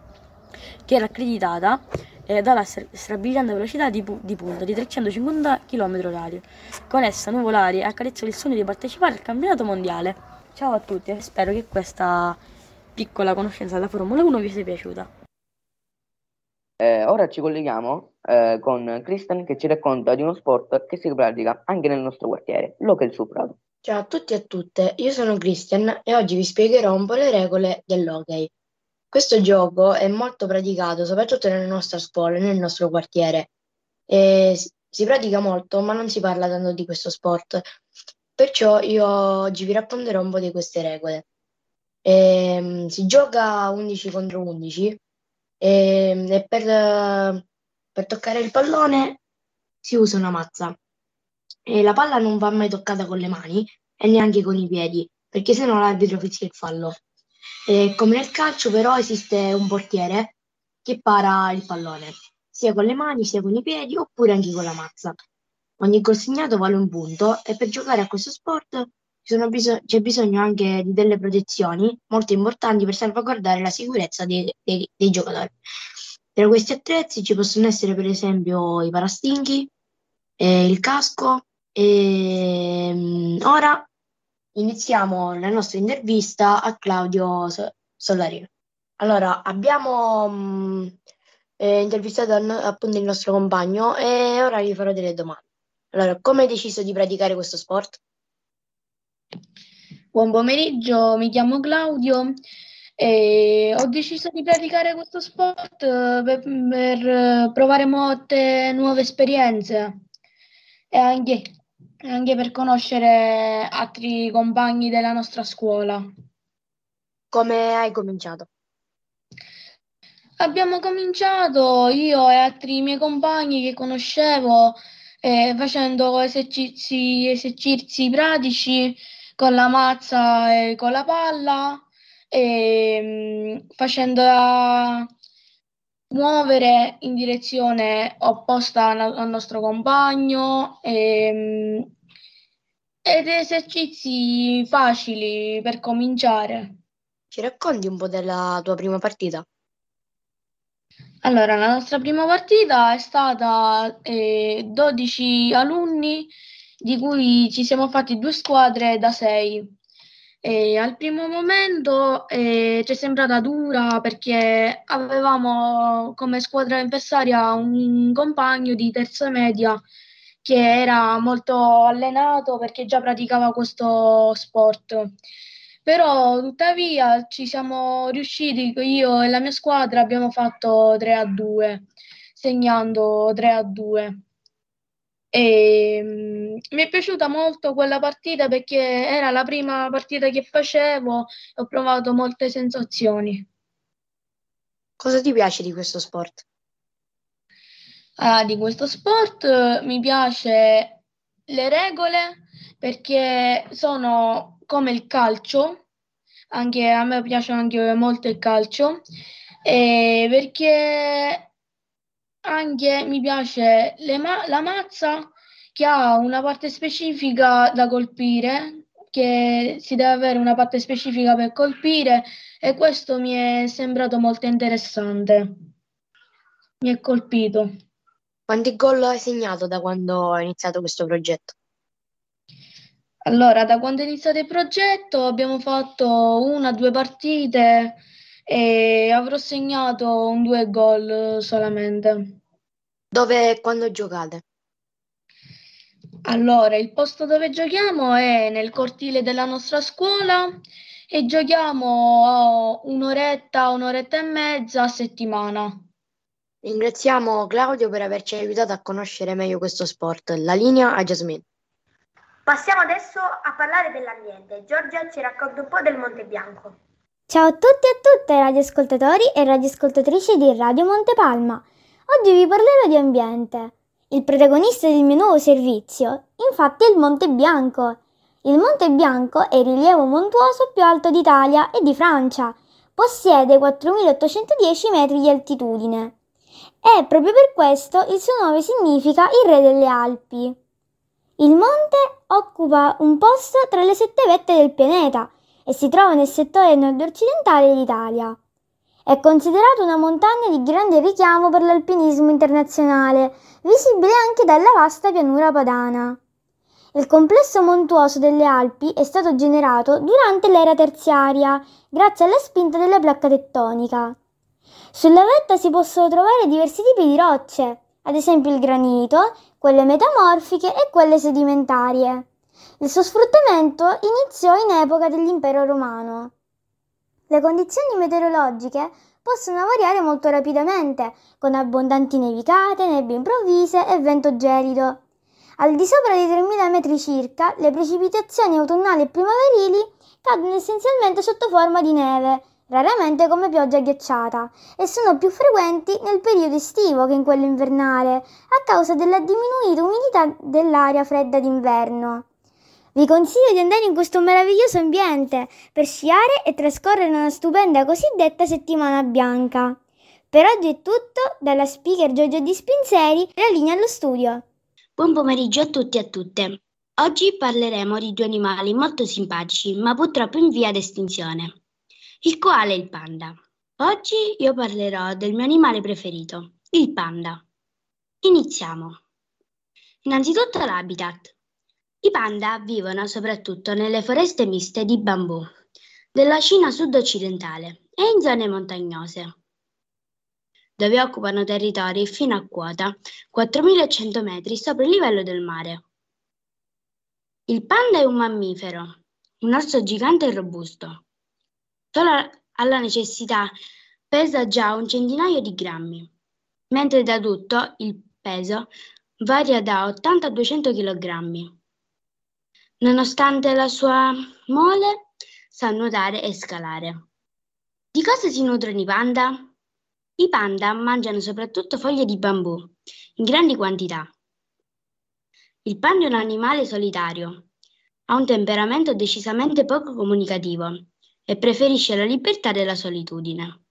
che era accreditata eh, dalla stra- strabiliante velocità di, pu- di punta di 350 km/h. Con essa Nuvolari accarezzò il sogno di partecipare al campionato mondiale. Ciao a tutti e spero che questa piccola conoscenza della Formula 1 vi sia piaciuta. Eh, ora ci colleghiamo eh, con Kristen che ci racconta di uno sport che si pratica anche nel nostro quartiere, l'hockey sul prato. Ciao a tutti e a tutte, io sono Christian e oggi vi spiegherò un po' le regole dell'hockey. Questo gioco è molto praticato soprattutto nella nostra scuola e nel nostro quartiere. E si pratica molto, ma non si parla tanto di questo sport. Perciò io oggi vi racconterò un po' di queste regole. Ehm, si gioca 11 contro 11 e, e per, per toccare il pallone si usa una mazza. E la palla non va mai toccata con le mani e neanche con i piedi, perché sennò l'arbitro fischia il fallo. E come nel calcio, però, esiste un portiere che para il pallone, sia con le mani, sia con i piedi, oppure anche con la mazza. Ogni gol segnato vale un punto e per giocare a questo sport ci sono biso- c'è bisogno anche di delle protezioni molto importanti per salvaguardare la sicurezza dei, dei- dei giocatori. Tra questi attrezzi ci possono essere per esempio i parastinchi, eh, il casco e mm, ora iniziamo la nostra intervista a Claudio So- Solarino. Allora, abbiamo mm, eh, intervistato appunto il nostro compagno e ora gli farò delle domande. Allora, come hai deciso di praticare questo sport? Buon pomeriggio, mi chiamo Claudio e ho deciso di praticare questo sport eh, per, per, eh, provare molte nuove esperienze e anche, anche per conoscere altri compagni della nostra scuola. Come hai cominciato? Abbiamo cominciato io e altri miei compagni che conoscevo eh, facendo esercizi, esercizi pratici con la mazza e con la palla e mm, facendola muovere in direzione opposta al nostro compagno e, mm, ed esercizi facili per cominciare. Ci racconti un po' della tua prima partita? Allora, la nostra prima partita è stata eh, 12 alunni, di cui ci siamo fatti due squadre da 6. E al primo momento eh, ci è sembrata dura perché avevamo come squadra avversaria un compagno di terza media che era molto allenato perché già praticava questo sport. Però tuttavia ci siamo riusciti, io e la mia squadra abbiamo fatto 3 a 2, segnando 3 a 2. E, mm, mi è piaciuta molto quella partita perché era la prima partita che facevo e ho provato molte sensazioni. Cosa ti piace di questo sport? Ah, di questo sport eh, mi piace le regole perché sono come il calcio, anche a me piace anche molto il calcio, e perché anche mi piace le ma- la mazza che ha una parte specifica da colpire, che si deve avere una parte specifica per colpire e questo mi è sembrato molto interessante. Mi è colpito. Quanti gol hai segnato da quando hai iniziato questo progetto? Allora, da quando è iniziato il progetto abbiamo fatto una o due partite e avrò segnato un due gol solamente. Dove e quando giocate? Allora, il posto dove giochiamo è nel cortile della nostra scuola e giochiamo un'oretta, un'oretta e mezza a settimana. Ringraziamo Claudio per averci aiutato a conoscere meglio questo sport. La linea a Jasmine. Passiamo adesso a parlare dell'ambiente. Giorgia ci racconta un po' del Monte Bianco. Ciao a tutti e a tutte radioascoltatori e radioascoltatrici di Radio Montepalma. Oggi vi parlerò di ambiente. Il protagonista del mio nuovo servizio, infatti, è il Monte Bianco. Il Monte Bianco è il rilievo montuoso più alto d'Italia e di Francia. Possiede 4.810 metri di altitudine e proprio per questo il suo nome significa il re delle Alpi. Il monte occupa un posto tra le sette vette del pianeta e si trova nel settore nord-occidentale dell'Italia. È considerato una montagna di grande richiamo per l'alpinismo internazionale, visibile anche dalla vasta pianura padana. Il complesso montuoso delle Alpi è stato generato durante l'era terziaria, grazie alla spinta della placca tettonica. Sulla vetta si possono trovare diversi tipi di rocce, ad esempio il granito, quelle metamorfiche e quelle sedimentarie. Il suo sfruttamento iniziò in epoca dell'impero romano. Le condizioni meteorologiche possono variare molto rapidamente, con abbondanti nevicate, nebbie improvvise e vento gelido. Al di sopra dei 3.000 metri circa, le precipitazioni autunnali e primaverili cadono essenzialmente sotto forma di neve, raramente come pioggia ghiacciata, e sono più frequenti nel periodo estivo che in quello invernale, a causa della diminuita umidità dell'aria fredda d'inverno. Vi consiglio di andare in questo meraviglioso ambiente per sciare e trascorrere una stupenda cosiddetta settimana bianca. Per oggi è tutto, dalla speaker Giorgio Di Spinzeri, la linea allo studio. Buon pomeriggio a tutti e a tutte. Oggi parleremo di due animali molto simpatici, ma purtroppo in via d'estinzione. Il koala e il panda. Oggi io parlerò del mio animale preferito, il panda. Iniziamo. Innanzitutto l'habitat. I panda vivono soprattutto nelle foreste miste di bambù della Cina sud-occidentale e in zone montagnose, dove occupano territori fino a quota 4100 metri sopra il livello del mare. Il panda è un mammifero, un orso gigante e robusto. Solo alla necessità pesa già un centinaio di grammi, mentre da adulto il peso varia da 80 a 200 kg. Nonostante la sua mole, sa nuotare e scalare. Di cosa si nutrono i panda? I panda mangiano soprattutto foglie di bambù, in grandi quantità. Il panda è un animale solitario, ha un temperamento decisamente poco comunicativo e preferisce la libertà della solitudine.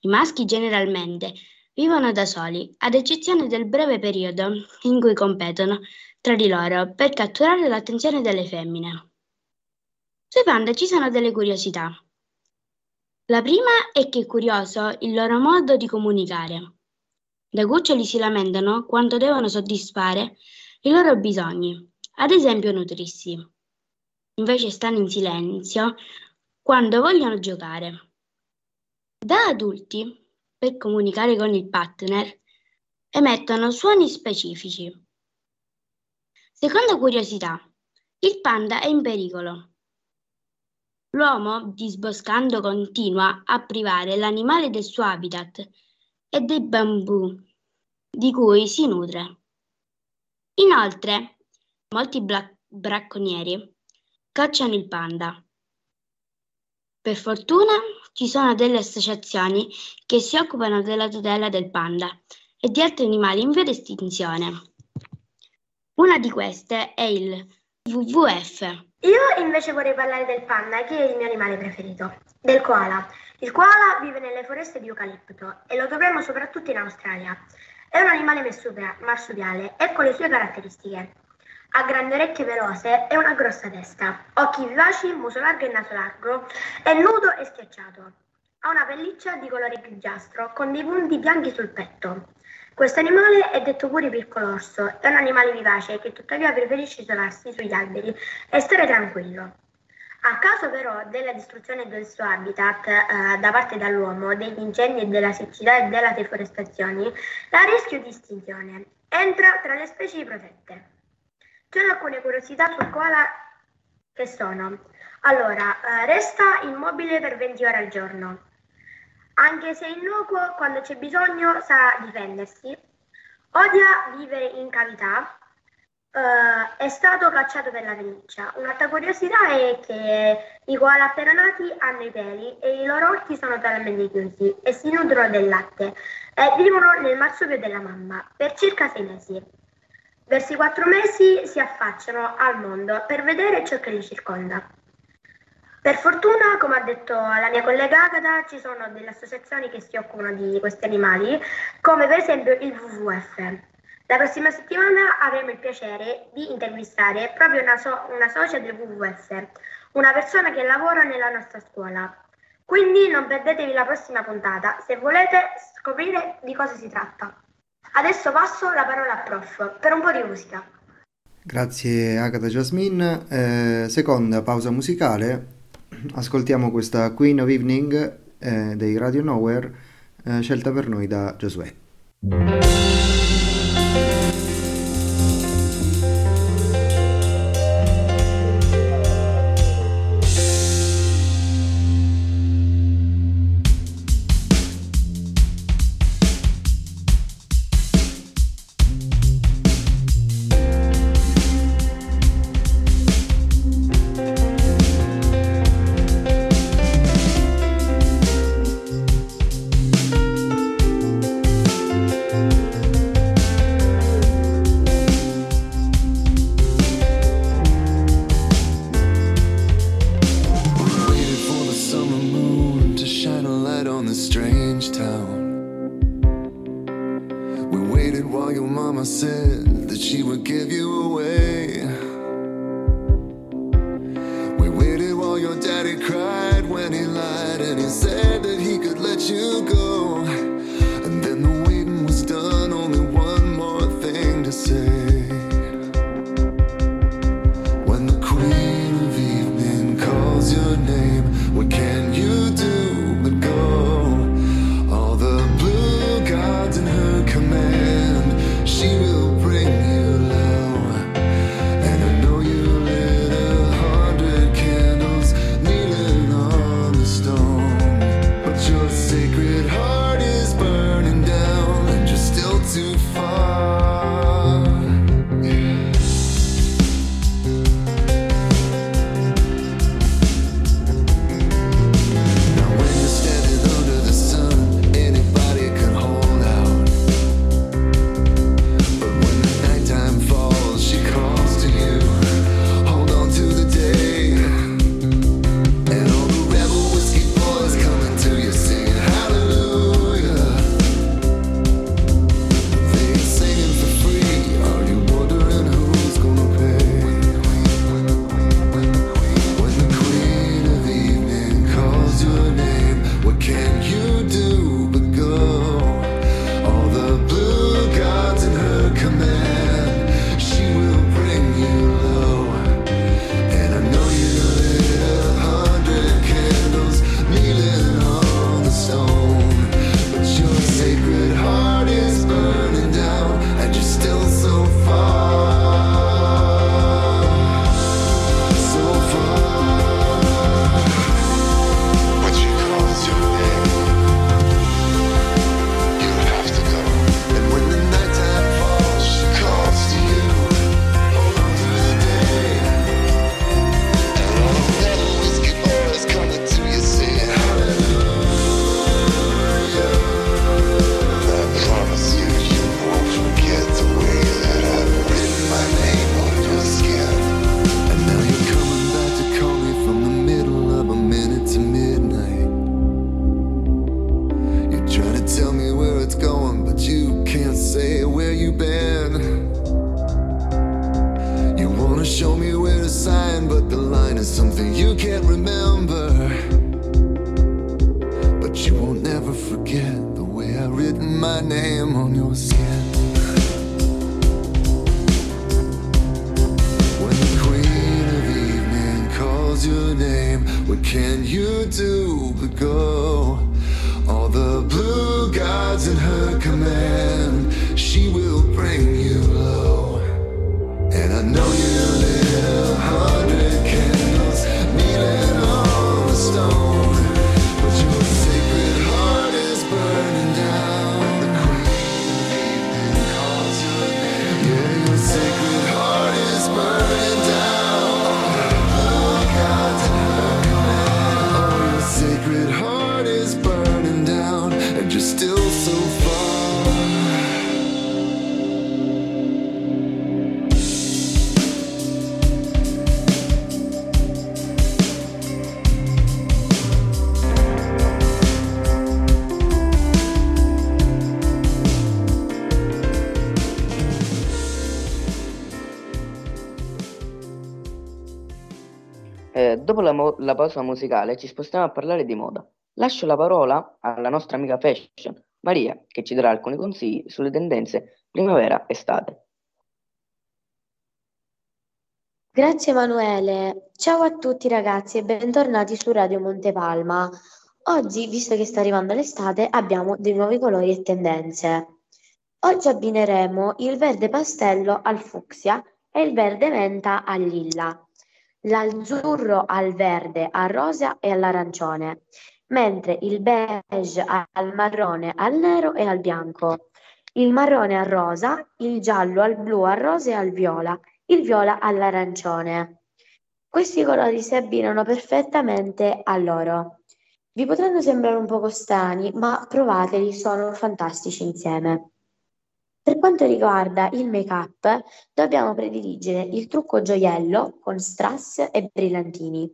I maschi generalmente vivono da soli, ad eccezione del breve periodo in cui competono tra di loro per catturare l'attenzione delle femmine. Sui panda ci sono delle curiosità. La prima è che è curioso il loro modo di comunicare. Da cuccioli si lamentano quando devono soddisfare i loro bisogni, ad esempio nutrirsi. Invece stanno in silenzio quando vogliono giocare. Da adulti, per comunicare con il partner, emettono suoni specifici. Seconda curiosità, il panda è in pericolo. L'uomo, disboscando, continua a privare l'animale del suo habitat e dei bambù di cui si nutre. Inoltre, molti bla- bracconieri cacciano il panda. Per fortuna ci sono delle associazioni che si occupano della tutela del panda e di altri animali in via d'estinzione. Una di queste è il WWF. Io invece vorrei parlare del panda, che è il mio animale preferito, del koala. Il koala vive nelle foreste di eucalipto e lo troviamo soprattutto in Australia. È un animale marsupiale e con le sue caratteristiche. Ha grandi orecchie pelose e una grossa testa, occhi vivaci, muso largo e naso largo, è nudo e schiacciato. Ha una pelliccia di colore grigiastro con dei punti bianchi sul petto. Questo animale è detto pure piccolo orso, è un animale vivace che tuttavia preferisce isolarsi sugli alberi e stare tranquillo. A causa però della distruzione del suo habitat eh, da parte dell'uomo, degli incendi, della siccità e della deforestazione, è a rischio di estinzione. Entra tra le specie protette. Ci sono alcune curiosità sul koala che sono. Allora, eh, resta immobile per 20 ore al giorno anche se innocuo, quando c'è bisogno sa difendersi. Odia vivere in cavità. Uh, è stato cacciato per la pelliccia. Un'altra curiosità è che i koala appena nati hanno i peli e i loro occhi sono totalmente chiusi e si nutrono del latte e vivono nel marsupio della mamma per circa sei mesi. Verso i quattro mesi si affacciano al mondo per vedere ciò che li circonda. Per fortuna, come ha detto la mia collega Agata, ci sono delle associazioni che si occupano di questi animali, come per esempio il WWF. La prossima settimana avremo il piacere di intervistare proprio una, so- una socia del WWF, una persona che lavora nella nostra scuola. Quindi non perdetevi la prossima puntata se volete scoprire di cosa si tratta. Adesso passo la parola a prof per un po' di musica. Grazie Agata Jasmine. Eh, seconda pausa musicale ascoltiamo questa Queen of Evening eh, dei Radio Nowhere, eh, scelta per noi da Giosuè. There's something you can't remember, but you won't ever forget the way I written my name on your skin. When the queen of evening calls your name, what can you do but go? Mo- la pausa musicale ci spostiamo a parlare di moda. Lascio la parola alla nostra amica fashion, Maria, che ci darà alcuni consigli sulle tendenze primavera-estate. Grazie Emanuele. Ciao a tutti ragazzi e bentornati su Radio Montepalma. Oggi, visto che sta arrivando l'estate, abbiamo dei nuovi colori e tendenze. Oggi abbineremo il verde pastello al fucsia e il verde menta al lilla, l'azzurro al verde, al rosa e all'arancione, mentre il beige al marrone, al nero e al bianco, il marrone al rosa, il giallo al blu, al rosa e al viola il viola all'arancione. Questi colori si abbinano perfettamente a loro. Vi potranno sembrare un poco strani, ma provateli, sono fantastici insieme. Per quanto riguarda il make-up, dobbiamo prediligere il trucco gioiello con strass e brillantini,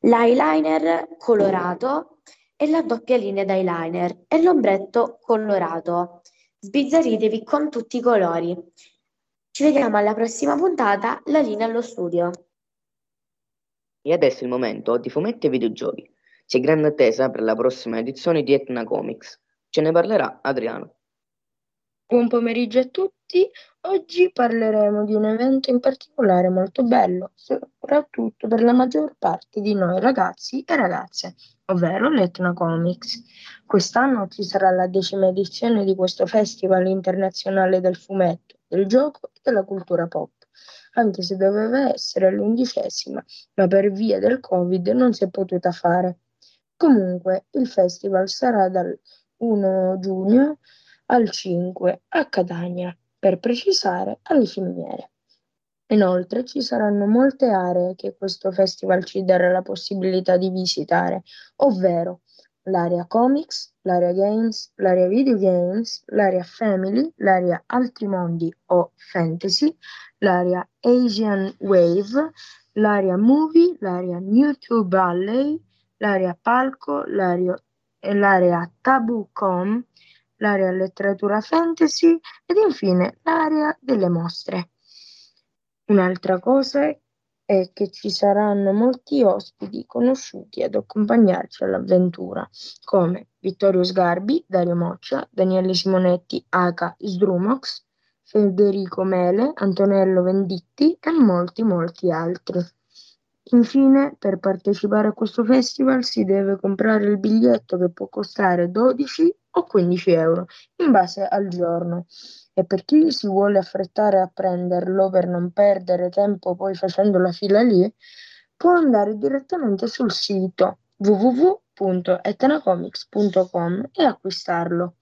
l'eyeliner colorato e la doppia linea d'eyeliner e l'ombretto colorato. Sbizzarritevi con tutti i colori. Ci vediamo alla prossima puntata, la linea allo studio. E adesso è il momento di fumetti e videogiochi. C'è grande attesa per la prossima edizione di Etna Comics. Ce ne parlerà Adriano. Buon pomeriggio a tutti. Oggi parleremo di un evento in particolare molto bello, soprattutto per la maggior parte di noi ragazzi e ragazze, ovvero l'Etna Comics. Quest'anno ci sarà la decima edizione di questo Festival internazionale del fumetto, del gioco e della cultura pop, anche se doveva essere l'undicesima, ma per via del Covid non si è potuta fare. Comunque, il festival sarà dal 1 giugno al 5 a Catania, per precisare alle Ciminiere. Inoltre ci saranno molte aree che questo festival ci darà la possibilità di visitare, ovvero l'area comics, l'area games, l'area videogames, l'area family, l'area altri mondi o fantasy, l'area Asian wave, l'area movie, l'area New to Ballet, l'area palco, l'area, l'area taboo.com, l'area letteratura fantasy ed infine l'area delle mostre. Un'altra cosa è che ci saranno molti ospiti conosciuti ad accompagnarci all'avventura, come Vittorio Sgarbi, Dario Moccia, Daniele Simonetti, Aka Sdrumox, Federico Mele, Antonello Venditti e molti molti altri. Infine, per partecipare a questo festival si deve comprare il biglietto che può costare 12 o 15 euro in base al giorno. E per chi si vuole affrettare a prenderlo per non perdere tempo poi facendo la fila lì, può andare direttamente sul sito www.etnacomics.com e acquistarlo.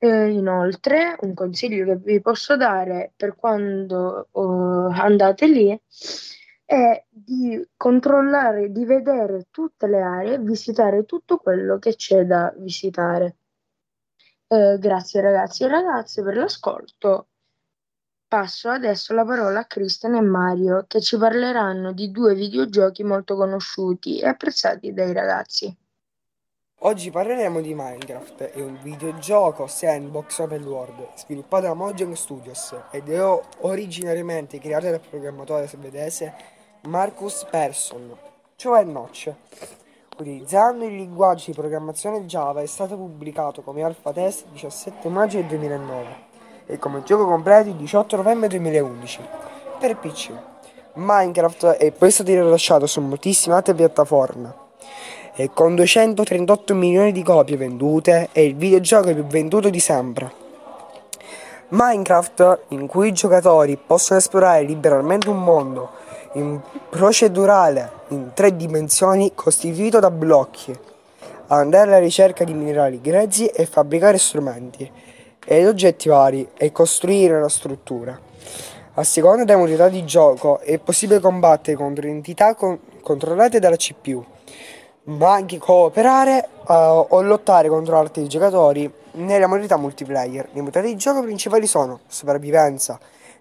E inoltre, un consiglio che vi posso dare per quando uh, andate lì è di controllare, di vedere tutte le aree visitare tutto quello che c'è da visitare. Eh, grazie ragazzi e ragazze per l'ascolto. Passo adesso la parola a Cristian e Mario che ci parleranno di due videogiochi molto conosciuti e apprezzati dai ragazzi. Oggi parleremo di Minecraft, è un videogioco sandbox open world sviluppato da Mojang Studios ed è originariamente creato dal programmatore svedese Marcus Persson, cioè Notch. Utilizzando il linguaggio di programmazione Java è stato pubblicato come alfa test il 17 maggio del 2009 e come gioco completo il 18 novembre 2011 per PC. Minecraft è poi stato rilasciato su moltissime altre piattaforme e con 238 milioni di copie vendute è il videogioco più venduto di sempre. Minecraft, in cui i giocatori possono esplorare liberamente un mondo in procedurale in tre dimensioni costituito da blocchi, andare alla ricerca di minerali grezzi e fabbricare strumenti ed oggetti vari e costruire una struttura. A seconda della modalità di gioco è possibile combattere contro entità con- controllate dalla CPU, ma anche cooperare uh, o lottare contro altri giocatori nella modalità multiplayer. Le modalità di gioco principali sono sopravvivenza,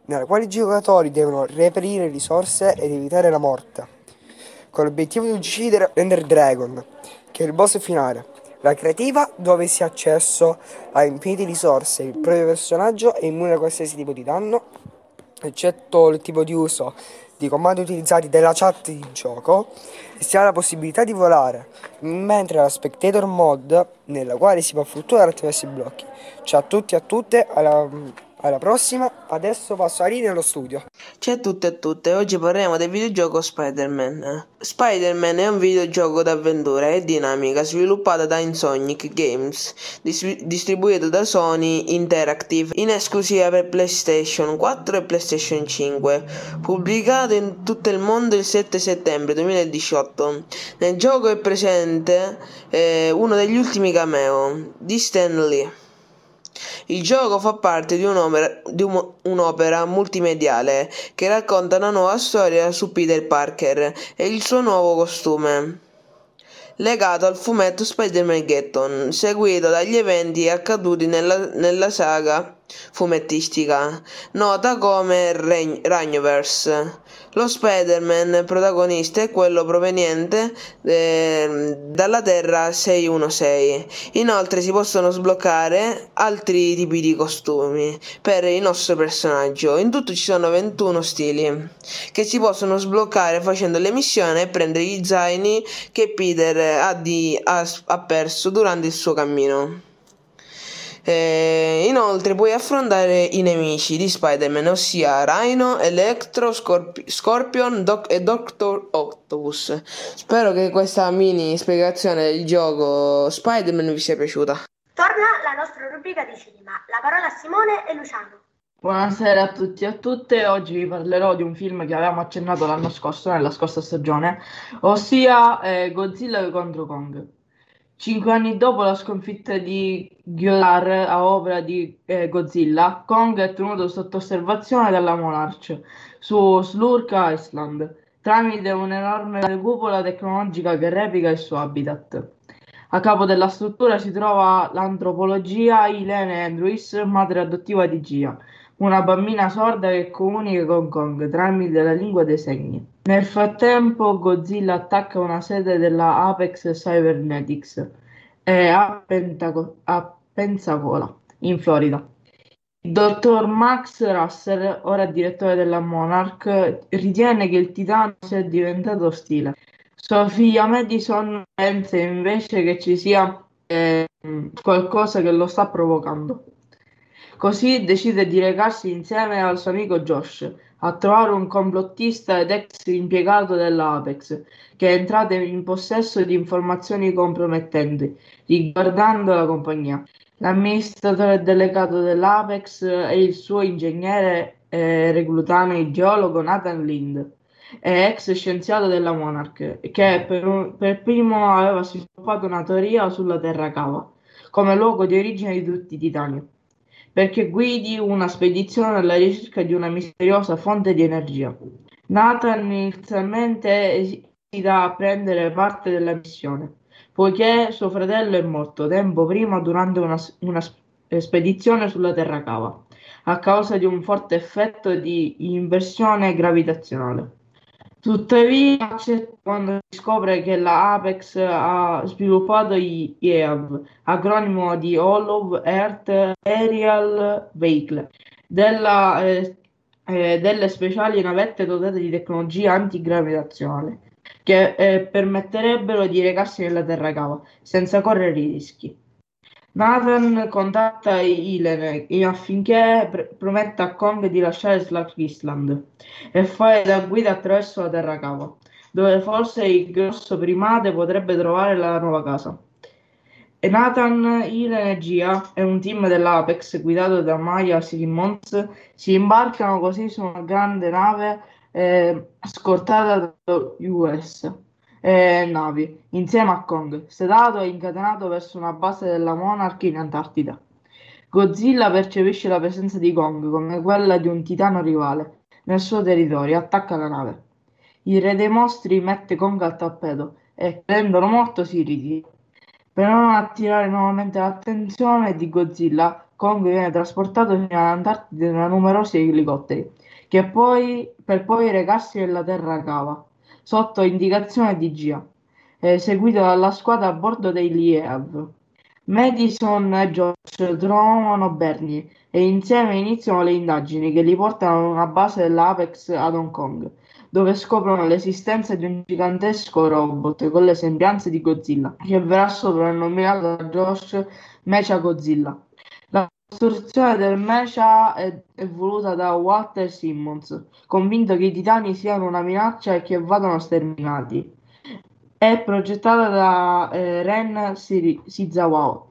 nella quale i giocatori devono reperire risorse ed evitare la morte, con l'obiettivo di uccidere Ender Dragon, che è il boss finale. La creativa, dove si ha accesso a infinite risorse, il proprio personaggio è immune a qualsiasi tipo di danno, eccetto il tipo di uso di comandi utilizzati della chat di gioco e si ha la possibilità di volare, mentre la Spectator Mod, nella quale si può fluttuare attraverso i blocchi. Ciao a tutti e a tutte, alla, alla prossima, adesso passo a Rina allo studio. Ciao a tutti e a tutte, oggi parleremo del videogioco Spider-Man. Spider-Man è un videogioco d'avventura e dinamica sviluppato da Insomniac Games, dis- distribuito da Sony Interactive in esclusiva per PlayStation 4 e PlayStation 5, pubblicato in tutto il mondo il 7 settembre 2018. Nel gioco è presente eh, uno degli ultimi cameo di Stan Lee. Il gioco fa parte di un'opera, di un- un'opera multimediale che racconta una nuova storia su Peter Parker e il suo nuovo costume, legato al fumetto Spider-Man Getton, seguito dagli eventi accaduti nella, nella saga fumettistica nota come Ragn- Ragnoverse. Lo Spider-Man protagonista è quello proveniente eh, dalla Terra 616. Inoltre si possono sbloccare altri tipi di costumi per il nostro personaggio. In tutto ci sono 21 stili che si possono sbloccare facendo le missioni e prendere gli zaini che Peter ha, di- ha- ha perso durante il suo cammino. Eh, inoltre puoi affrontare i nemici di Spider-Man, ossia Rhino, Electro, Scorpi- Scorpion Doc- e Doctor Octopus. Spero che questa mini spiegazione del gioco Spider-Man vi sia piaciuta. Torna la nostra rubrica di cinema. La parola a Simone e Luciano. Buonasera a tutti e a tutte, oggi vi parlerò di un film che avevamo accennato l'anno scorso, nella scorsa stagione, ossia eh, Godzilla contro Kong. Cinque anni dopo la sconfitta di Gyodar a opera di eh, Godzilla, Kong è tenuto sotto osservazione dalla Monarch su Slurk Island tramite un'enorme cupola tecnologica che replica il suo habitat. A capo della struttura si trova l'antropologia Ilene Andrews, madre adottiva di Gia, una bambina sorda che comunica con Kong tramite la lingua dei segni. Nel frattempo Godzilla attacca una sede della Apex Cybernetics a, Pentaco- a Pensacola, in Florida. Il dottor Max Russell, ora direttore della Monarch, ritiene che il titano sia diventato ostile. Sua figlia Madison pensa invece che ci sia eh, qualcosa che lo sta provocando. Così decide di recarsi insieme al suo amico Josh a trovare un complottista ed ex impiegato dell'Apex che è entrato in possesso di informazioni compromettenti riguardando la compagnia. L'amministratore delegato dell'Apex è il suo ingegnere eh, reclutano e geologo Nathan Lind, ex scienziato della Monarch, che per, per primo aveva sviluppato una teoria sulla Terra Cava come luogo di origine di tutti i titani perché guidi una spedizione alla ricerca di una misteriosa fonte di energia. Nathan inizialmente esita a prendere parte della missione, poiché suo fratello è morto tempo prima durante una, una sp- spedizione sulla Terra Cava, a causa di un forte effetto di inversione gravitazionale. Tuttavia, quando scopre che la Apex ha sviluppato i IEAV, acronimo di Hollow Earth Aerial Vehicle, della, eh, eh, delle speciali navette dotate di tecnologia antigravitazionale, che eh, permetterebbero di recarsi nella Terra Cava senza correre rischi. Nathan contatta Ilene affinché pr- prometta a Kong di lasciare Slack Island e fare da guida attraverso la Terra Cava, dove forse il grosso primate potrebbe trovare la nuova casa. E Nathan, Ilene e Gia e un team dell'Apex guidato da Maya Simmons si imbarcano così su una grande nave eh, scortata da US eh, navi insieme a Kong, sedato e incatenato verso una base della Monarch in Antartida. Godzilla percepisce la presenza di Kong come quella di un titano rivale nel suo territorio e attacca la nave. Il re dei mostri mette Kong al tappeto e, credendolo morto, si ritira. Per non attirare nuovamente l'attenzione di Godzilla, Kong viene trasportato fino all'Antartide da numerosi elicotteri, che poi, per poi recarsi nella Terra Cava, sotto indicazione di Gia, eh, seguito dalla squadra a bordo dei Liev. Madison e Josh trovano Bernie e insieme iniziano le indagini che li portano a una base dell'Apex ad Hong Kong, dove scoprono l'esistenza di un gigantesco robot con le sembianze di Godzilla, che verrà soprannominato da Josh Mecha Godzilla. Costruzione del Mecha è, è voluta da Walter Simmons, convinto che i titani siano una minaccia e che vadano sterminati. È progettata da eh, Ren Shizawa,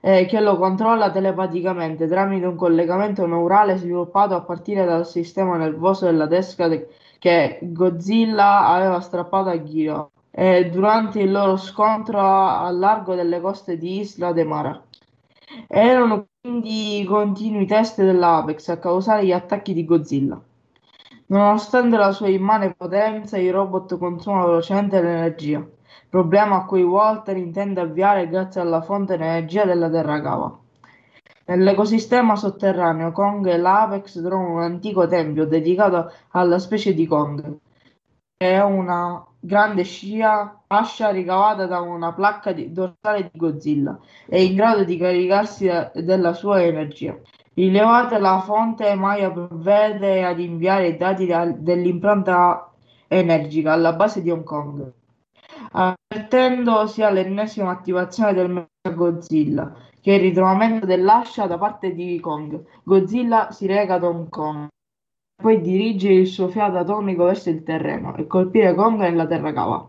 eh, che lo controlla telepaticamente tramite un collegamento neurale sviluppato a partire dal sistema nervoso della testa de- che Godzilla aveva strappato a Ghiro eh, durante il loro scontro a- al largo delle coste di Isla de Mara. Erano quindi continui test dell'Apex a causare gli attacchi di Godzilla. Nonostante la sua immane potenza, i robot consumano velocemente l'energia, problema a cui Walter intende avviare grazie alla fonte energia della Terra Cava. Nell'ecosistema sotterraneo, Kong e l'Apex trovano un antico tempio dedicato alla specie di Kong. È una grande scia ascia ricavata da una placca di- dorsale di Godzilla. È in grado di caricarsi de- della sua energia. Rilevate la fonte, Maya provvede ad inviare i dati da- dell'impronta energica alla base di Hong Kong, avvertendo sia l'ennesima attivazione del Mega Godzilla che il ritrovamento dell'ascia da parte di Kong. Godzilla si reca ad Hong Kong, poi dirige il suo fiato atomico verso il terreno e colpire Kong nella terra cava.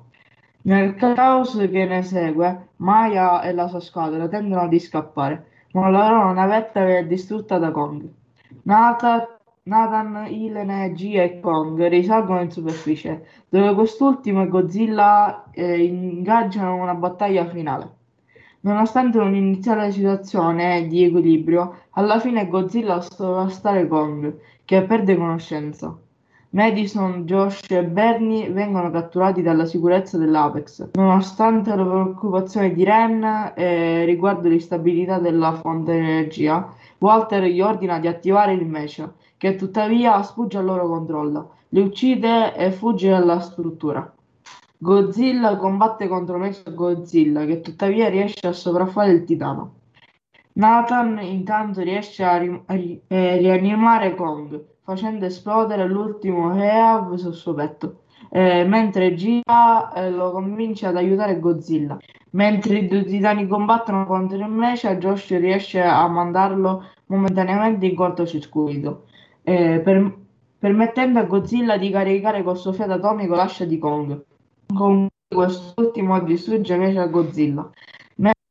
Nel caos che ne segue, Maya e la sua squadra tendono di scappare, ma la loro navetta viene distrutta da Kong. Nathan, Nathan, Ilene, G e Kong risalgono in superficie, dove quest'ultimo e Godzilla eh, ingaggiano una battaglia finale. Nonostante un'iniziale situazione di equilibrio, alla fine Godzilla sovrastare Kong, che perde conoscenza. Madison, Josh e Bernie vengono catturati dalla sicurezza dell'Apex, nonostante le preoccupazioni di Ren eh, riguardo l'instabilità della fonte di energia. Walter gli ordina di attivare il Mecha, che tuttavia sfugge al loro controllo, li uccide e fugge dalla struttura. Godzilla combatte contro Mecha Godzilla, che tuttavia riesce a sopraffare il titano. Nathan intanto riesce a, ri- a ri- eh, rianimare Kong, facendo esplodere l'ultimo Heav sul suo petto, eh, mentre Gia eh, lo convince ad aiutare Godzilla. Mentre i due titani combattono contro il Mecha, Josh riesce a mandarlo momentaneamente in cortocircuito, eh, per- permettendo a Godzilla di caricare col suo fiato atomico l'ascia di Kong. Con quest'ultimo distrugge Mecha Godzilla.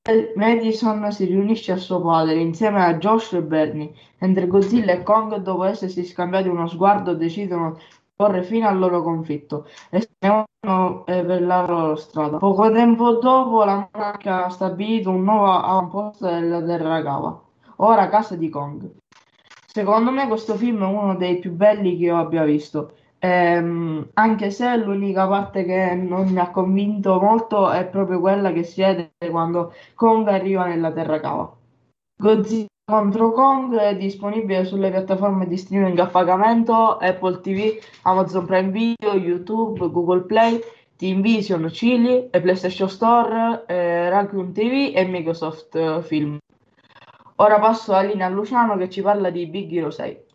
Ma- Madison si riunisce a suo padre insieme a Josh e Bernie, mentre Godzilla e Kong, dopo essersi scambiati uno sguardo, decidono di porre fine al loro conflitto e se ne eh, per la loro strada. Poco tempo dopo la monarca ha stabilito un nuovo avamposto della Terra Cava, ora casa di Kong. Secondo me questo film è uno dei più belli che io abbia visto. Ehm, anche se l'unica parte che non mi ha convinto molto è proprio quella che si vede quando Kong arriva nella Terra Cava. Godzilla contro Kong è disponibile sulle piattaforme di streaming a pagamento Apple TV, Amazon Prime Video, YouTube, Google Play, TeamVision, Chili, e PlayStation Store, eh, Raccoon TV e Microsoft Film. Ora passo a Luciano che ci parla di Big Hero 6.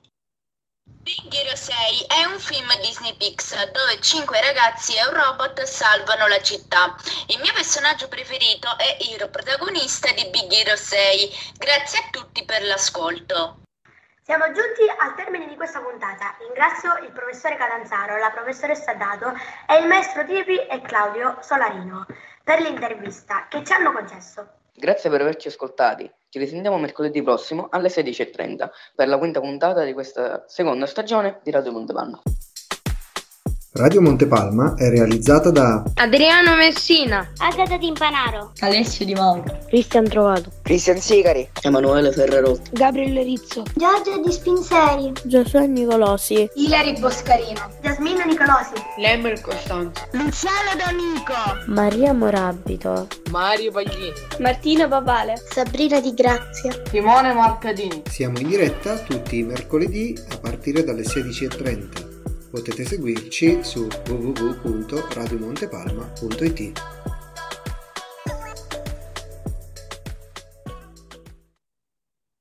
Big Hero 6 è un film Disney Pixar dove cinque ragazzi e un robot salvano la città. Il mio personaggio preferito è il protagonista di Big Hero 6. Grazie a tutti per l'ascolto. Siamo giunti al termine di questa puntata. Ringrazio il professore Catanzaro, la professoressa Dato e il maestro Tipi e Claudio Solarino per l'intervista che ci hanno concesso. Grazie per averci ascoltati. Ci risentiamo mercoledì prossimo alle 16.30 per la quinta puntata di questa seconda stagione di Radio Montepalma. Radio Montepalma è realizzata da Adriano Messina, Agata Timpanaro, Alessio Di Mauro, Cristian Trovato, Cristian Sigari, Emanuele Ferrarotti, Gabriele Rizzo, Giorgio Di Spinseri, Giosuè Nicolosi, Ilari Boscarino, Jasmina Nicolosi, Lemmer Costanzo, Luciano D'Amico, Maria Morabito, Mario Paglini, Martina Papale, Sabrina Di Grazia, Simone Marcadini. Siamo in diretta tutti i mercoledì a partire dalle 16.30. Potete seguirci su www.radiomontepalma.it.